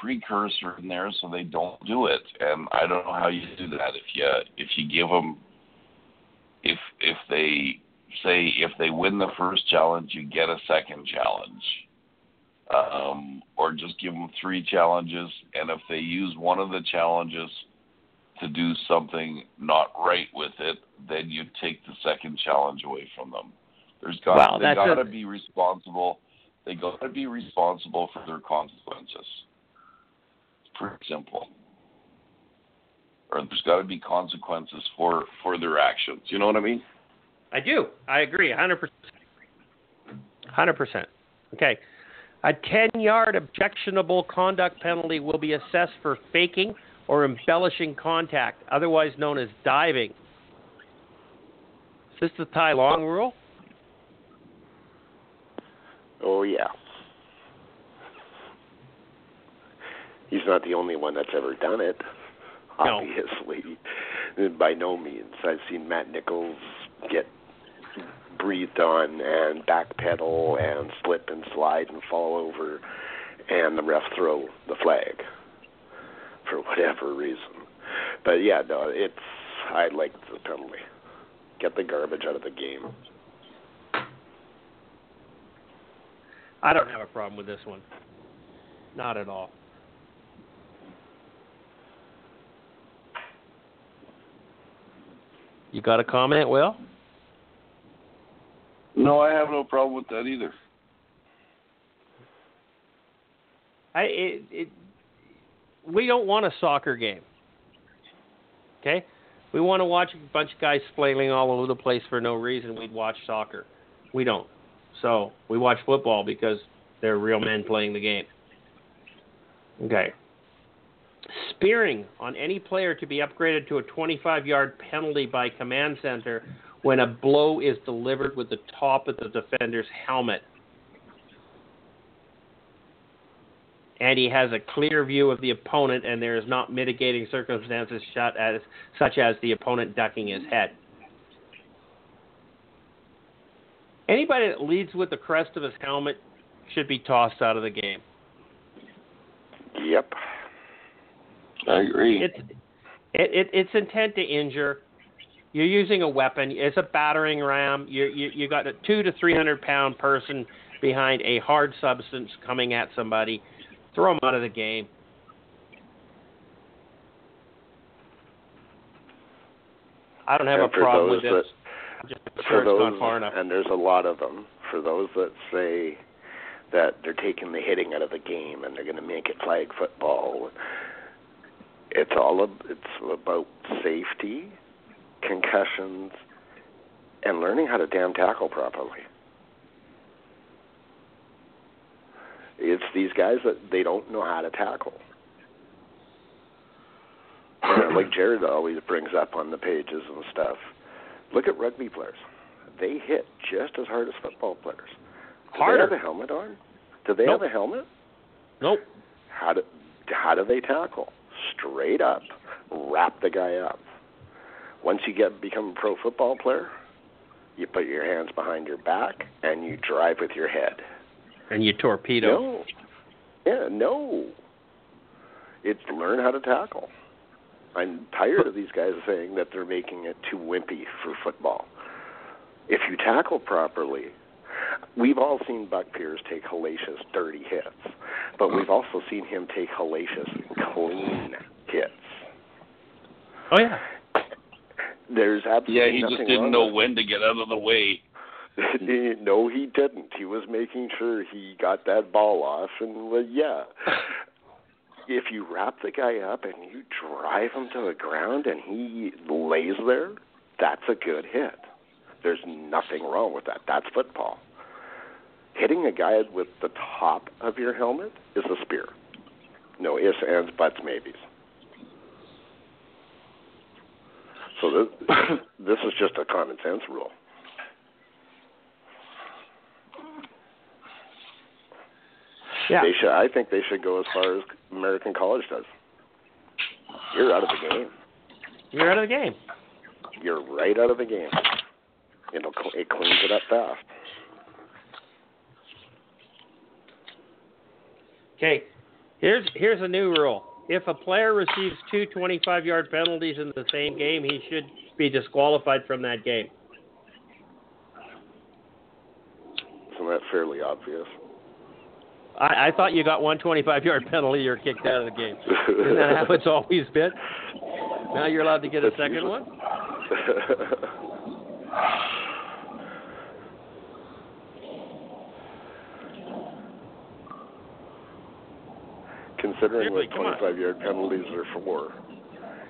precursor in there so they don't do it. And I don't know how you do that. If you if you give them, if if they say if they win the first challenge, you get a second challenge. Um, or just give them three challenges, and if they use one of the challenges to do something not right with it, then you take the second challenge away from them. There's got Wow, they got to be responsible. They got to be responsible for their consequences. It's pretty simple. Or there's got to be consequences for for their actions. You know what I mean? I do. I agree. 100%. 100%. Okay. A 10 yard objectionable conduct penalty will be assessed for faking or embellishing contact, otherwise known as diving. Is this the Tai Long rule? Oh yeah. He's not the only one that's ever done it. No. Obviously, by no means. I've seen Matt Nichols get breathed on and backpedal and slip and slide and fall over, and the ref throw the flag for whatever reason. But yeah, no, it's I like the penalty. Get the garbage out of the game. I don't have a problem with this one. Not at all. You got a comment, Will? No, I have no problem with that either. I it, it we don't want a soccer game. Okay? We want to watch a bunch of guys flailing all over the place for no reason. We'd watch soccer. We don't. So we watch football because they're real men playing the game. Okay. Spearing on any player to be upgraded to a 25 yard penalty by command center when a blow is delivered with the top of the defender's helmet. And he has a clear view of the opponent, and there is not mitigating circumstances as, such as the opponent ducking his head. Anybody that leads with the crest of his helmet should be tossed out of the game. Yep. I agree. It's it, it, it's intent to injure. You're using a weapon. It's a battering ram. You you you got a two to three hundred pound person behind a hard substance coming at somebody. Throw them out of the game. I don't have And a problem with this. that- for those, not far enough. and there's a lot of them. For those that say that they're taking the hitting out of the game and they're going to make it flag football, it's all it's about safety, concussions, and learning how to damn tackle properly. It's these guys that they don't know how to tackle. And <coughs> like Jared always brings up on the pages and stuff. Look at rugby players. They hit just as hard as football players. Do Harder. they have a helmet on? Do they Nope. have a helmet? Nope. How do how do they tackle? Straight up, wrap the guy up. Once you get become a pro football player, you put your hands behind your back and you drive with your head. And you torpedo. No. Yeah, no. It's learn how to tackle. I'm tired of these guys saying that they're making it too wimpy for football. If you tackle properly, we've all seen Buck Pierce take hellacious, dirty hits, but we've uh-huh. also seen him take hellacious, clean hits. Oh yeah. There's absolutely yeah, he nothing just didn't know with when to get out of the way. <laughs> no, he didn't. He was making sure he got that ball off, and well, yeah. <laughs> If you wrap the guy up and you drive him to the ground and he lays there, that's a good hit. There's nothing wrong with that. That's football. Hitting a guy with the top of your helmet is a spear. No ifs, ands, buts, maybes. So this, <laughs> this is just a common sense rule. Yeah. They should. I think they should go as far as American college does. You're out of the game. You're out of the game. You're right out of the game. It'll it cleans it up fast. Okay, here's here's a new rule. If a player receives two 25-yard penalties in the same game, he should be disqualified from that game. Isn't that fairly obvious? I, I thought you got one 25-yard penalty, you're kicked out of the game. Isn't that how it's always been? Now you're allowed to get a second one. <laughs> Considering what Seriously, come on. 25 yard penalties are for,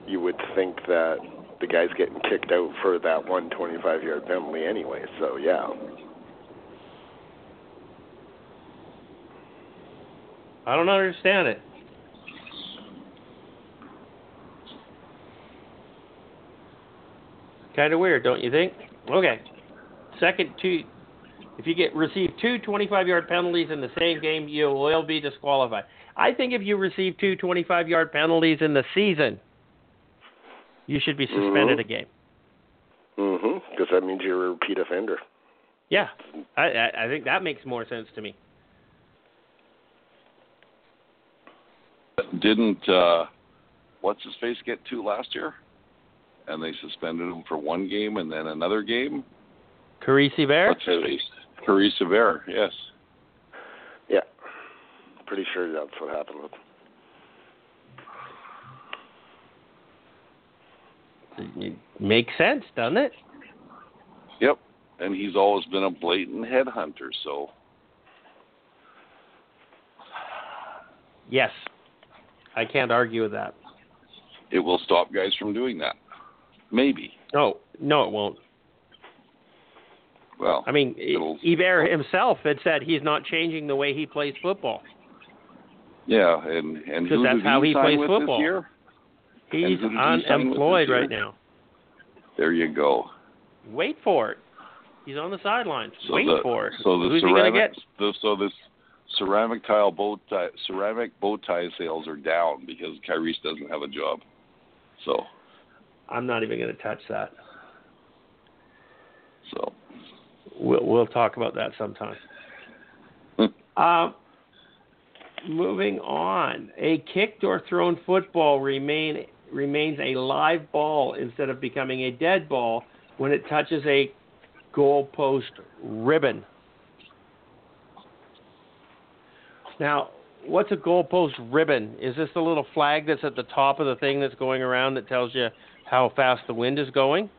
you would think that the guy's getting kicked out for that one 25 yard penalty anyway. So yeah, I don't understand it. Kind of weird, don't you think? Okay. Second two if you get receive two 25-yard penalties in the same game, you will be disqualified. I think if you receive two 25-yard penalties in the season, you should be suspended Mhm. a game. mhm, because that means you're a repeat offender. Yeah, I, I I think that makes more sense to me. Didn't uh, what's his face get two last year? And they suspended him for one game and then another game. Kyries Hebert? What's his face? Kyries Hebert, yes. Pretty sure that's what happened with. It makes sense, doesn't it? Yep. And he's always been a blatant headhunter, so Yes, I can't argue with that. It will stop guys from doing that. Maybe. No, no, it won't. Well, I mean, Hebert himself had said he's not changing the way he plays football. Yeah, and and who that's how he he plays football. He's he unemployed right now. There you go. Wait for it. He's on the sidelines. So Wait the, for it. So the Who's ceramic, get? the, so this ceramic tile bow tie, ceramic bow tie sales are down because Kyries doesn't have a job. So I'm not even going to touch that. so We'll we'll talk about that sometime. <laughs> Uh, moving on, a kicked or thrown football remain remains a live ball instead of becoming a dead ball when it touches a goalpost ribbon. Now, what's a goalpost ribbon? Is this the little flag that's at the top of the thing that's going around that tells you how fast the wind is going?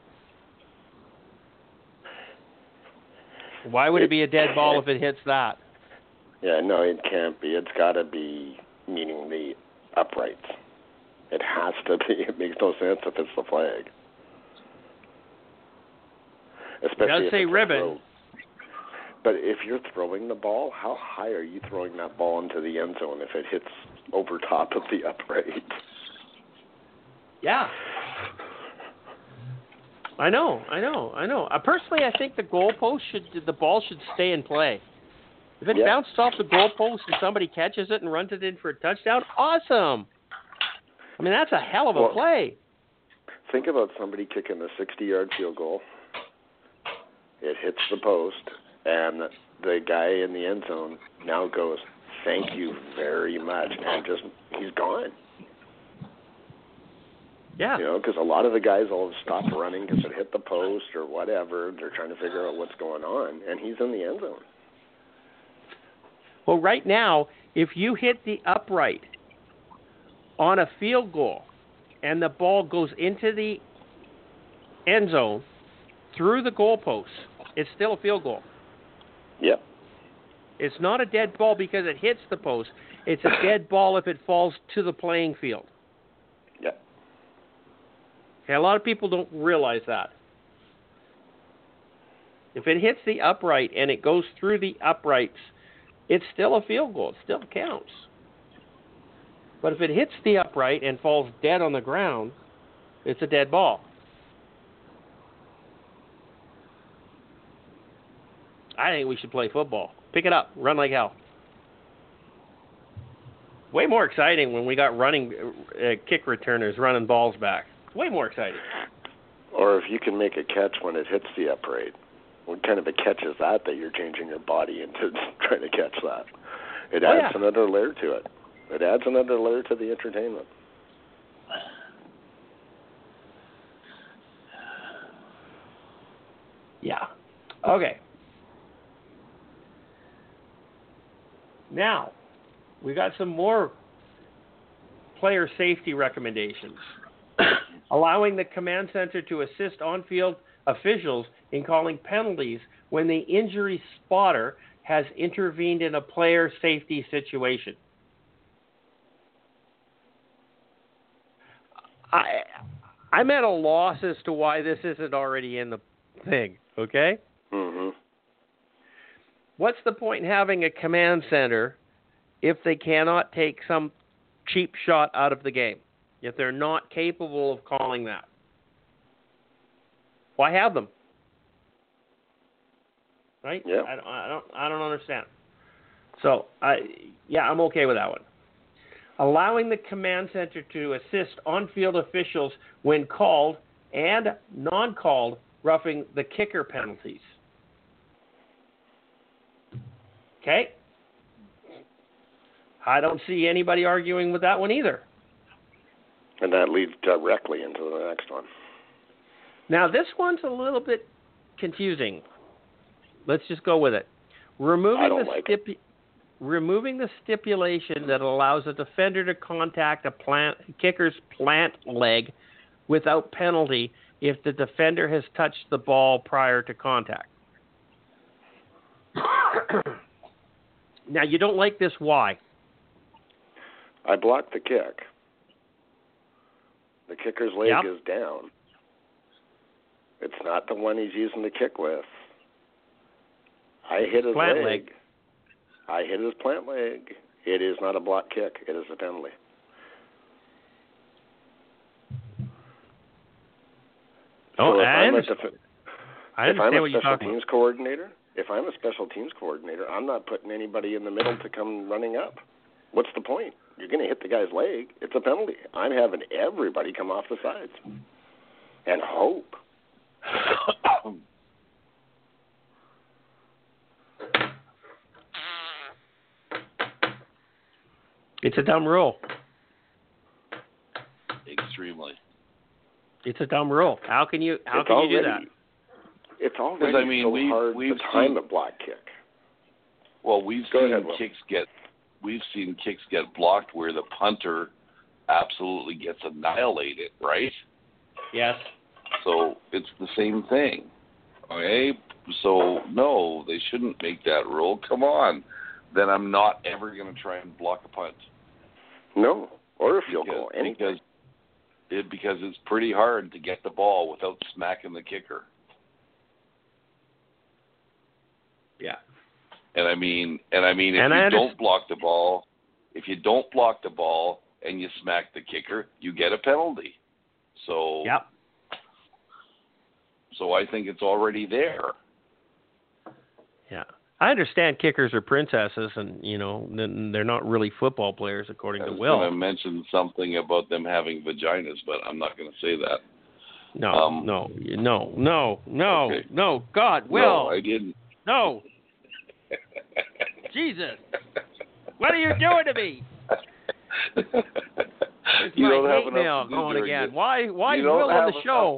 Why would it be a dead ball if it hits that? Yeah, no, it can't be. It's got to be meaning the uprights. It has to be. <laughs> It makes no sense if it's the flag. Especially does if say ribbon. throw. But if you're throwing the ball, how high are you throwing that ball into the end zone if it hits over top of the <laughs> upright? Yeah. I know, I know, I know. Uh, personally, I think the goalpost should, the ball should stay in play. If it Yeah. bounced off the goalpost and somebody catches it and runs it in for a touchdown, awesome. I mean, that's a hell of a Well- play. Think about somebody kicking a 60-yard field goal. It hits the post, and the guy in the end zone now goes, "Thank you very much," and just he's gone. Yeah. You know, because a lot of the guys will stop running because it hit the post or whatever. They're trying to figure out what's going on, and he's in the end zone. Well, right now, if you hit the upright on a field goal and the ball goes into the end zone through the goalpost, it's still a field goal. Yep. It's not a dead ball because it hits the post. It's a dead <coughs> ball if it falls to the playing field. Yep. Okay, a lot of people don't realize that. If it hits the upright and it goes through the uprights, it's still a field goal. It still counts. But if it hits the upright and falls dead on the ground, it's a dead ball. I think we should play football. Pick it up, run like hell. Way more exciting when we got running uh, kick returners running balls back. Way more exciting. Or if you can make a catch when it hits the upright. What kind of a catch is that that you're changing your body into <laughs> trying to catch that? It Oh, adds yeah. another layer to it. It adds another layer to the entertainment. Yeah. Okay. Now, we got some more player safety recommendations. <coughs> Allowing the command center to assist on field officials in calling penalties when the injury spotter has intervened in a player safety situation. I I'm at a loss as to why this isn't already in the thing, okay? hmm What's the point in having a command center if they cannot take some cheap shot out of the game? If they're not capable of calling that? Why have them? Right? Yeah. I don't, I don't I don't understand. So, I yeah, I'm okay with that one. Allowing the command center to assist on-field officials when called and non-called roughing the kicker penalties. Okay? I don't see anybody arguing with that one either. And that leads directly into the next one. Now, this one's a little bit confusing. Let's just go with it. Removing the like stipu- removing the stipulation that allows a defender to contact a plant kicker's plant leg without penalty if the defender has touched the ball prior to contact. <coughs> now, you don't like this. Why? I blocked the kick. The kicker's leg Yep. is down. It's not the one he's using the kick with. I hit his Plant leg. leg. I hit his plant leg. It is not a block kick. It is a penalty. Oh, so if I I'm a understand, defe- I if I'm a what you're special talking teams coordinator, if I'm a special teams coordinator, I'm not putting anybody in the middle to come running up. What's the point? You're going to hit the guy's leg. It's a penalty. I'm having everybody come off the sides and hope. <laughs> It's a dumb rule. Extremely. It's a dumb rule. How can you how it's can already, you do that? It's already I mean, so we- hard we've to time seen- a block kick. Well, we've Go seen ahead, kicks get we've seen kicks get blocked where the punter absolutely gets annihilated, right? Yes. So it's the same thing. Okay? So no, they shouldn't make that rule. Come on. Then I'm not ever going to try and block a punt. No, or a field because, goal. Any because it because it's pretty hard to get the ball without smacking the kicker. Yeah. And I mean, and I mean, if And you don't block the ball, if you don't block the ball and you smack the kicker, you get a penalty. So, Yep. so I think it's already there. Yeah. I understand kickers are princesses, and you know they're not really football players, according to Will. I mentioned something about them having vaginas, but I'm not going to say that. No, um, no, no, no, no, Okay. no. God, no, Will, I didn't. no. Jesus, what are you doing to me? <laughs> It's you my don't have hate enough mail going again. Why? Why you Will on the show?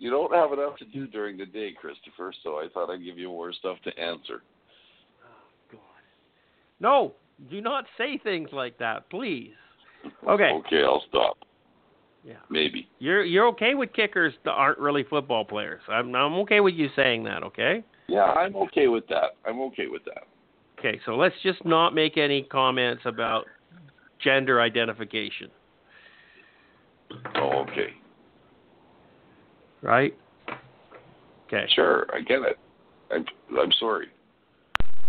Enough to do. You don't have enough to do during the day, Christopher. So I thought I'd give you more stuff to answer. Oh, God. No, do not say things like that, please. Okay. Okay, I'll stop. Yeah. Maybe. You're you're okay with kickers that aren't really football players. I'm I'm okay with you saying that. Okay. Yeah, I'm okay with that. I'm okay with that. Okay. So let's just not make any comments about gender identification, Oh, okay. Right? Okay. Sure, I get it. I'm I'm sorry.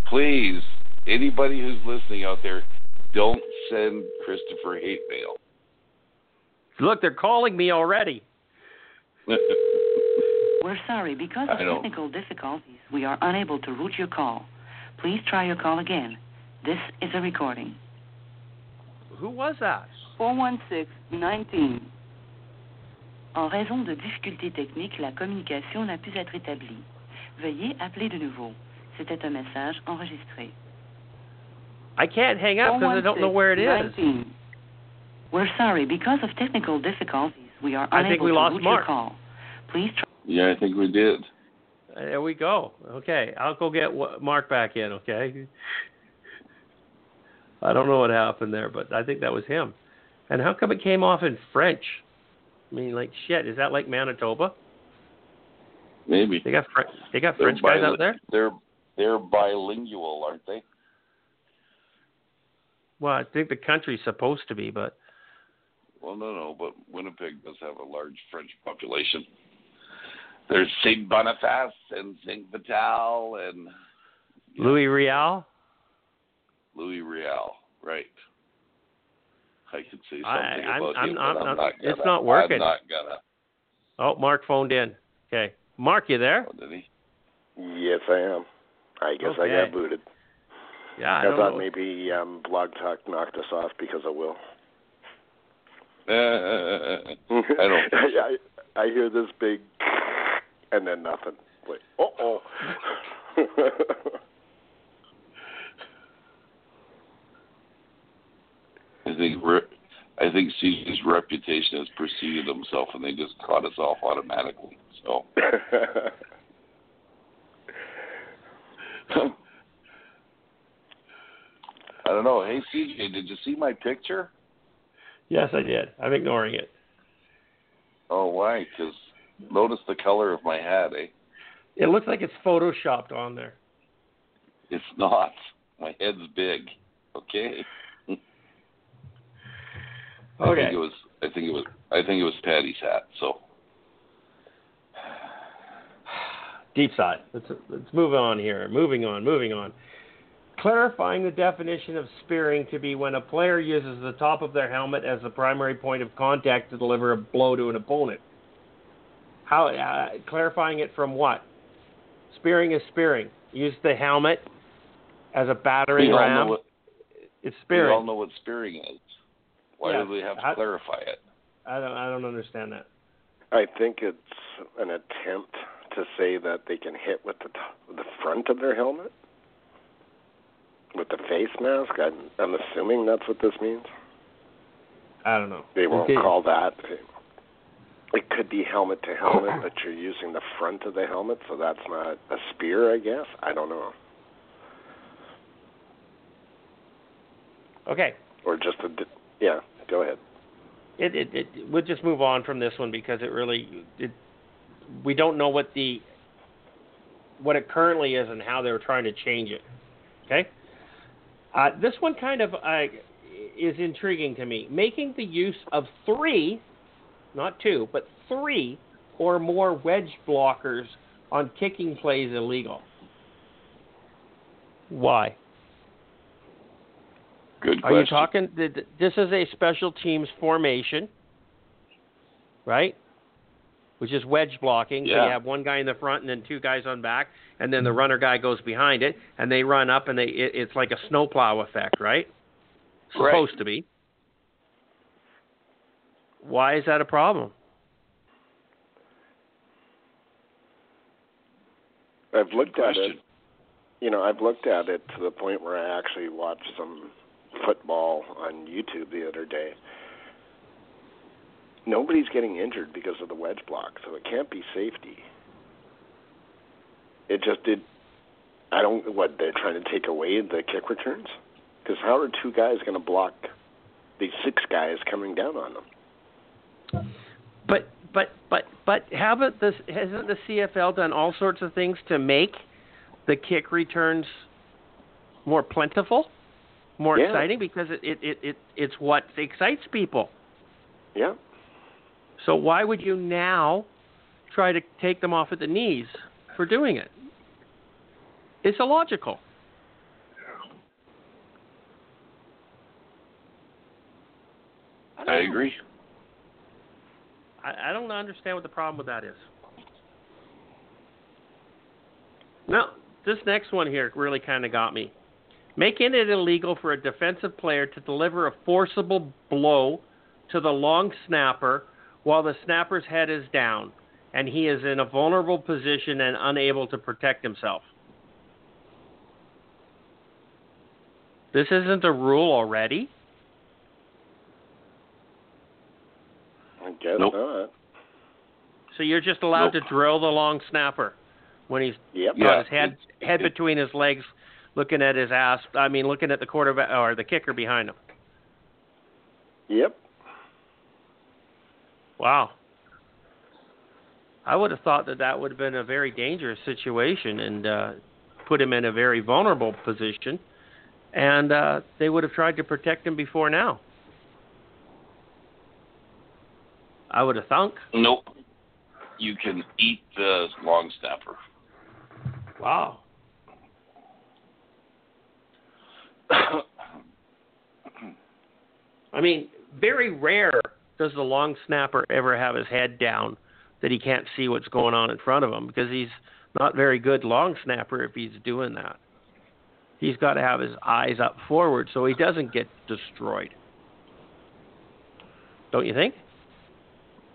Please, anybody who's listening out there, don't send Christopher hate mail. Look, they're calling me already. <laughs> We're sorry. Because of technical difficulties, we are unable to route your call. Please try your call again. This is a recording. Who was that? 416-19. En raison de difficultés techniques, la communication n'a pu être établie. Veuillez appeler de nouveau. C'était un message enregistré. I can't hang up because I don't know where it is. 416-19. We're sorry. Because of technical difficulties, we are I unable think we to lost route Mark. your call. Please try. yeah, I think we did. There we go. Okay, I'll go get Mark back in. Okay. I don't know what happened there, but I think that was him. And how come it came off in French? I mean, like shit. Is that like Manitoba? Maybe. They got Fr- they got They're French guys out there. They're they're bilingual, aren't they? Well, I think the country's supposed to be, but Well, no, no, but Winnipeg does have a large French population. There's Saint Boniface and Saint Vital and. Louis Riel. Louis Riel, right? I could say something I- I'm- about I'm him, not- but I'm not- not gonna. it's not working. I'm not gonna. Oh, Mark phoned in. Okay, Mark, you there? Oh, did he? Yes, I am. I guess I got booted. Yeah, I, I, don't thought know. maybe um, Blog Talk knocked us off because of Will. Uh, uh, uh, I don't. <laughs> I, I, I hear this big and then nothing. Like, uh oh. I think re- I think CJ's reputation has preceded himself, and they just caught us off automatically. So <laughs> I don't know. Hey CJ, did you see my picture? Yes, I did. I'm ignoring it. Oh, why? Because notice the color of my hat, eh? It looks like it's photoshopped on there. It's not. My head's big. Okay. I Okay. think it was. I think it was. I think it was Patty's hat. So <sighs> Deep side. Let's let's move on here. Moving on. Moving on. Clarifying the definition of spearing to be when a player uses the top of their helmet as the primary point of contact to deliver a blow to an opponent. How uh, clarifying it from what? Spearing is spearing. Use the helmet as a battering ram. what it's spearing. we all know what spearing is. Why Yeah. do we have to How- clarify it? I don't. I don't understand that. I think it's an attempt to say that they can hit with the t- the front of their helmet with the face mask. I'm, I'm assuming that's what this means. I don't know. They won't Okay. call that. It could be helmet to helmet, but you're using the front of the helmet, so that's not a spear, I guess. I don't know, Okay. or just a yeah. Go ahead. It, it, it, we'll just move on from this one because it really, it, we don't know what the, what it currently is and how they're trying to change it. Okay. Uh, this one kind of uh, is intriguing to me. Making the use of three, not two, but three or more wedge blockers on kicking plays illegal. Why? Good Are question. you talking? th- th- This is a special teams formation, right? Which is wedge blocking. So you have one guy in the front and then two guys on back, and then the runner guy goes behind it, and they run up, and they it, it's like a snowplow effect, right? Right. Supposed to be. Why is that a problem? I've Good looked at question. it. You know, I've looked at it to the point where I actually watched some football on YouTube the other day. Nobody's getting injured because of the wedge block, so it can't be safety. It just did. I don't. What they're trying to take away the kick returns? Because how are two guys going to block these six guys coming down on them? But but but but haven't this hasn't the CFL done all sorts of things to make the kick returns more plentiful, more Yeah. exciting because it, it, it, it it's what excites people. Yeah. So why would you now try to take them off at the knees for doing it? It's illogical. don't I agree. I, I don't understand what the problem with that is. No, this next one here really kind of got me. Making it illegal for a defensive player to deliver a forcible blow to the long snapper while the snapper's head is down and he is in a vulnerable position and unable to protect himself. This isn't a rule already? I guess Nope. not. So you're just allowed Nope. to drill the long snapper when he's Yep. Yeah. got his head head between his legs, looking at his ass. I mean, looking at the quarterback or the kicker behind him. Yep. Wow. I would have thought that that would have been a very dangerous situation and uh, put him in a very vulnerable position, and uh, they would have tried to protect him before now. I would have thunk. Nope. You can eat the long snapper. Wow. I mean, very rare does the long snapper ever have his head down that he can't see what's going on in front of him because he's not very good long snapper if he's doing that. He's got to have his eyes up forward so he doesn't get destroyed. Don't you think?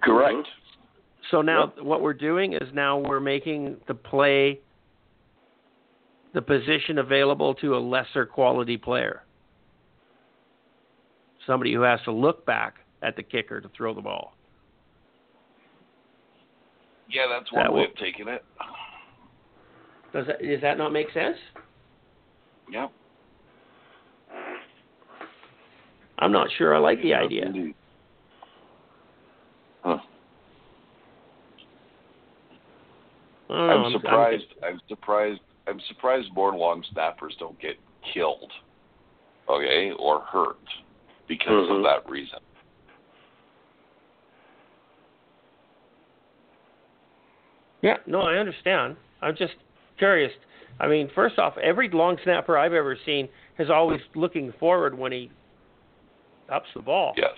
Correct. Mm-hmm. So now what we're doing is now we're making the play the position available to a lesser quality player. Somebody who has to look back at the kicker to throw the ball. Yeah, that's one That way will- of taking it. Does that does that not make sense? Yeah. I'm not sure I like the idea. indeed. Huh. I don't know, I'm surprised. I'm surprised. I'm surprised more long snappers don't get killed, okay, or hurt because mm-hmm. of that reason. Yeah, no, I understand. I'm just curious. I mean, first off, every long snapper I've ever seen is always looking forward when he ups the ball. Yes.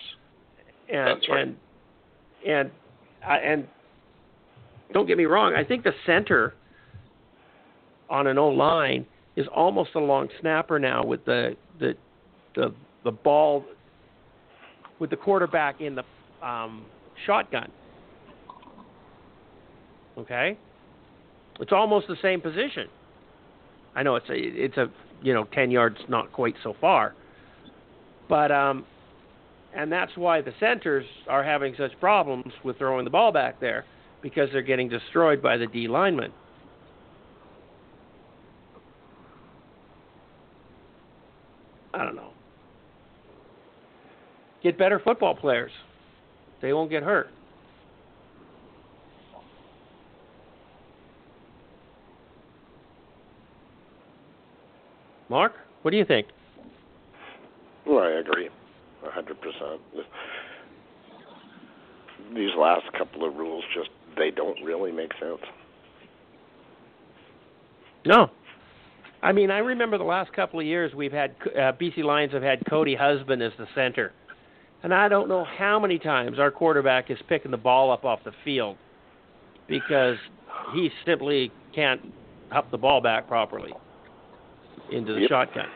And, That's right. And and I, and don't get me wrong, I think the center – on an O line is almost a long snapper now with the the the the ball with the quarterback in the um, shotgun. Okay, it's almost the same position. I know it's a it's a you know ten yards, not quite so far, but um, and that's why the centers are having such problems with throwing the ball back there because they're getting destroyed by the D linemen. I don't know. Get better football players. They won't get hurt. Mark, what do you think? Well, I agree, a hundred percent. These last couple of rules just they don't really make sense. No. I mean, I remember the last couple of years we've had uh, BC Lions have had Cody Husband as the center, and I don't know how many times our quarterback is picking the ball up off the field because he simply can't up the ball back properly into the Yep. shotgun.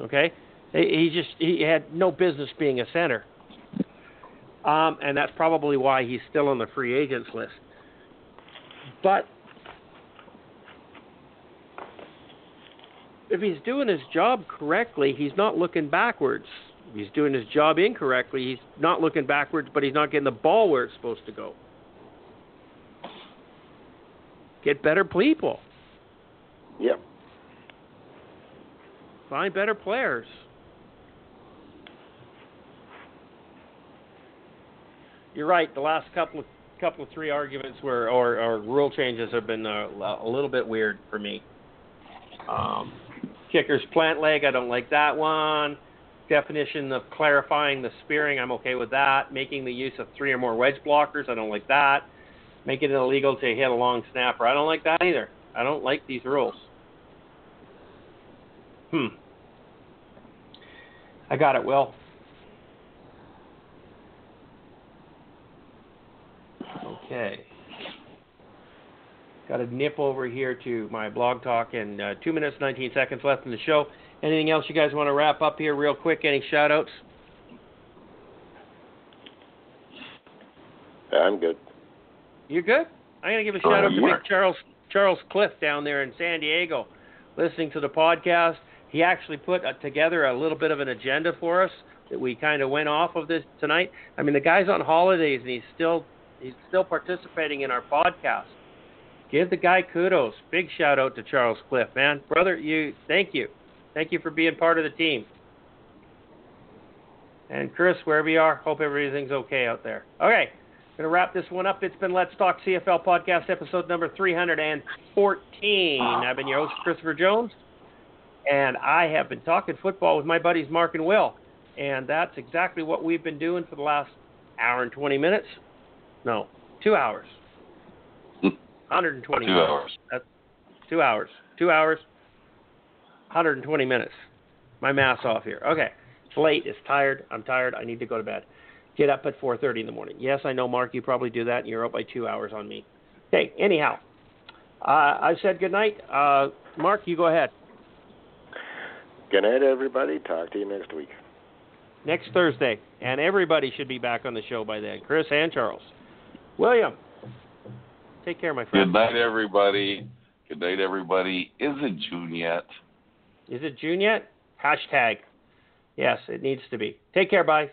Okay, he he just he had no business being a center, um, and that's probably why he's still on the free agents list. But if he's doing his job correctly, he's not looking backwards. If he's doing his job incorrectly, he's not looking backwards, but he's not getting the ball where it's supposed to go. Get better people. Yep. Find better players. You're right. The last couple of couple of three arguments were or, or rule changes have been uh, a little bit weird for me. Um, kicker's plant leg, I don't like that one. Definition of clarifying the spearing, I'm okay with that. Making the use of three or more wedge blockers, I don't like that. Making it illegal to hit a long snapper, I don't like that either. I don't like these rules. Hmm. I got it, Will. Okay. Got a nip over here to my blog talk and uh, two minutes, 19 seconds left in the show. Anything else you guys want to wrap up here real quick? Any shout outs? I'm good. You're good? I'm gonna give a shout out to Big Charles Charles Cliff down there in San Diego, listening to the podcast. He actually put uh, together a little bit of an agenda for us that we kind of went off of this tonight. I mean, the guy's on holidays and he's still he's still participating in our podcast. Give the guy kudos. Big shout out to Charles Cliff, man, brother. You thank you, thank you for being part of the team. And Chris, wherever you are, hope everything's okay out there. Okay. Going to wrap this one up. It's been Let's Talk CFL podcast episode number 314. I've been your host, Christopher Jones, and I have been talking football with my buddies Mark and Will. And that's exactly what we've been doing for the last hour and 20 minutes. No, two hours. <laughs> 120 Two minutes. hours. That's two hours. Two hours, 120 minutes. My math's off here. Okay. It's late. It's tired. I'm tired. I need to go to bed. Get up at 4:30 in the morning. Yes, I know, Mark. You probably do that, and you're up by two hours on me. Okay. Anyhow, uh, I said good night. Uh, Mark, you go ahead. Good night, everybody. Talk to you next week. Next Thursday, and everybody should be back on the show by then. Chris and Charles. William, take care, my friend. Good night, everybody. Good night, everybody. Is it June yet? Is it June yet? Hashtag. Yes, it needs to be. Take care. Bye.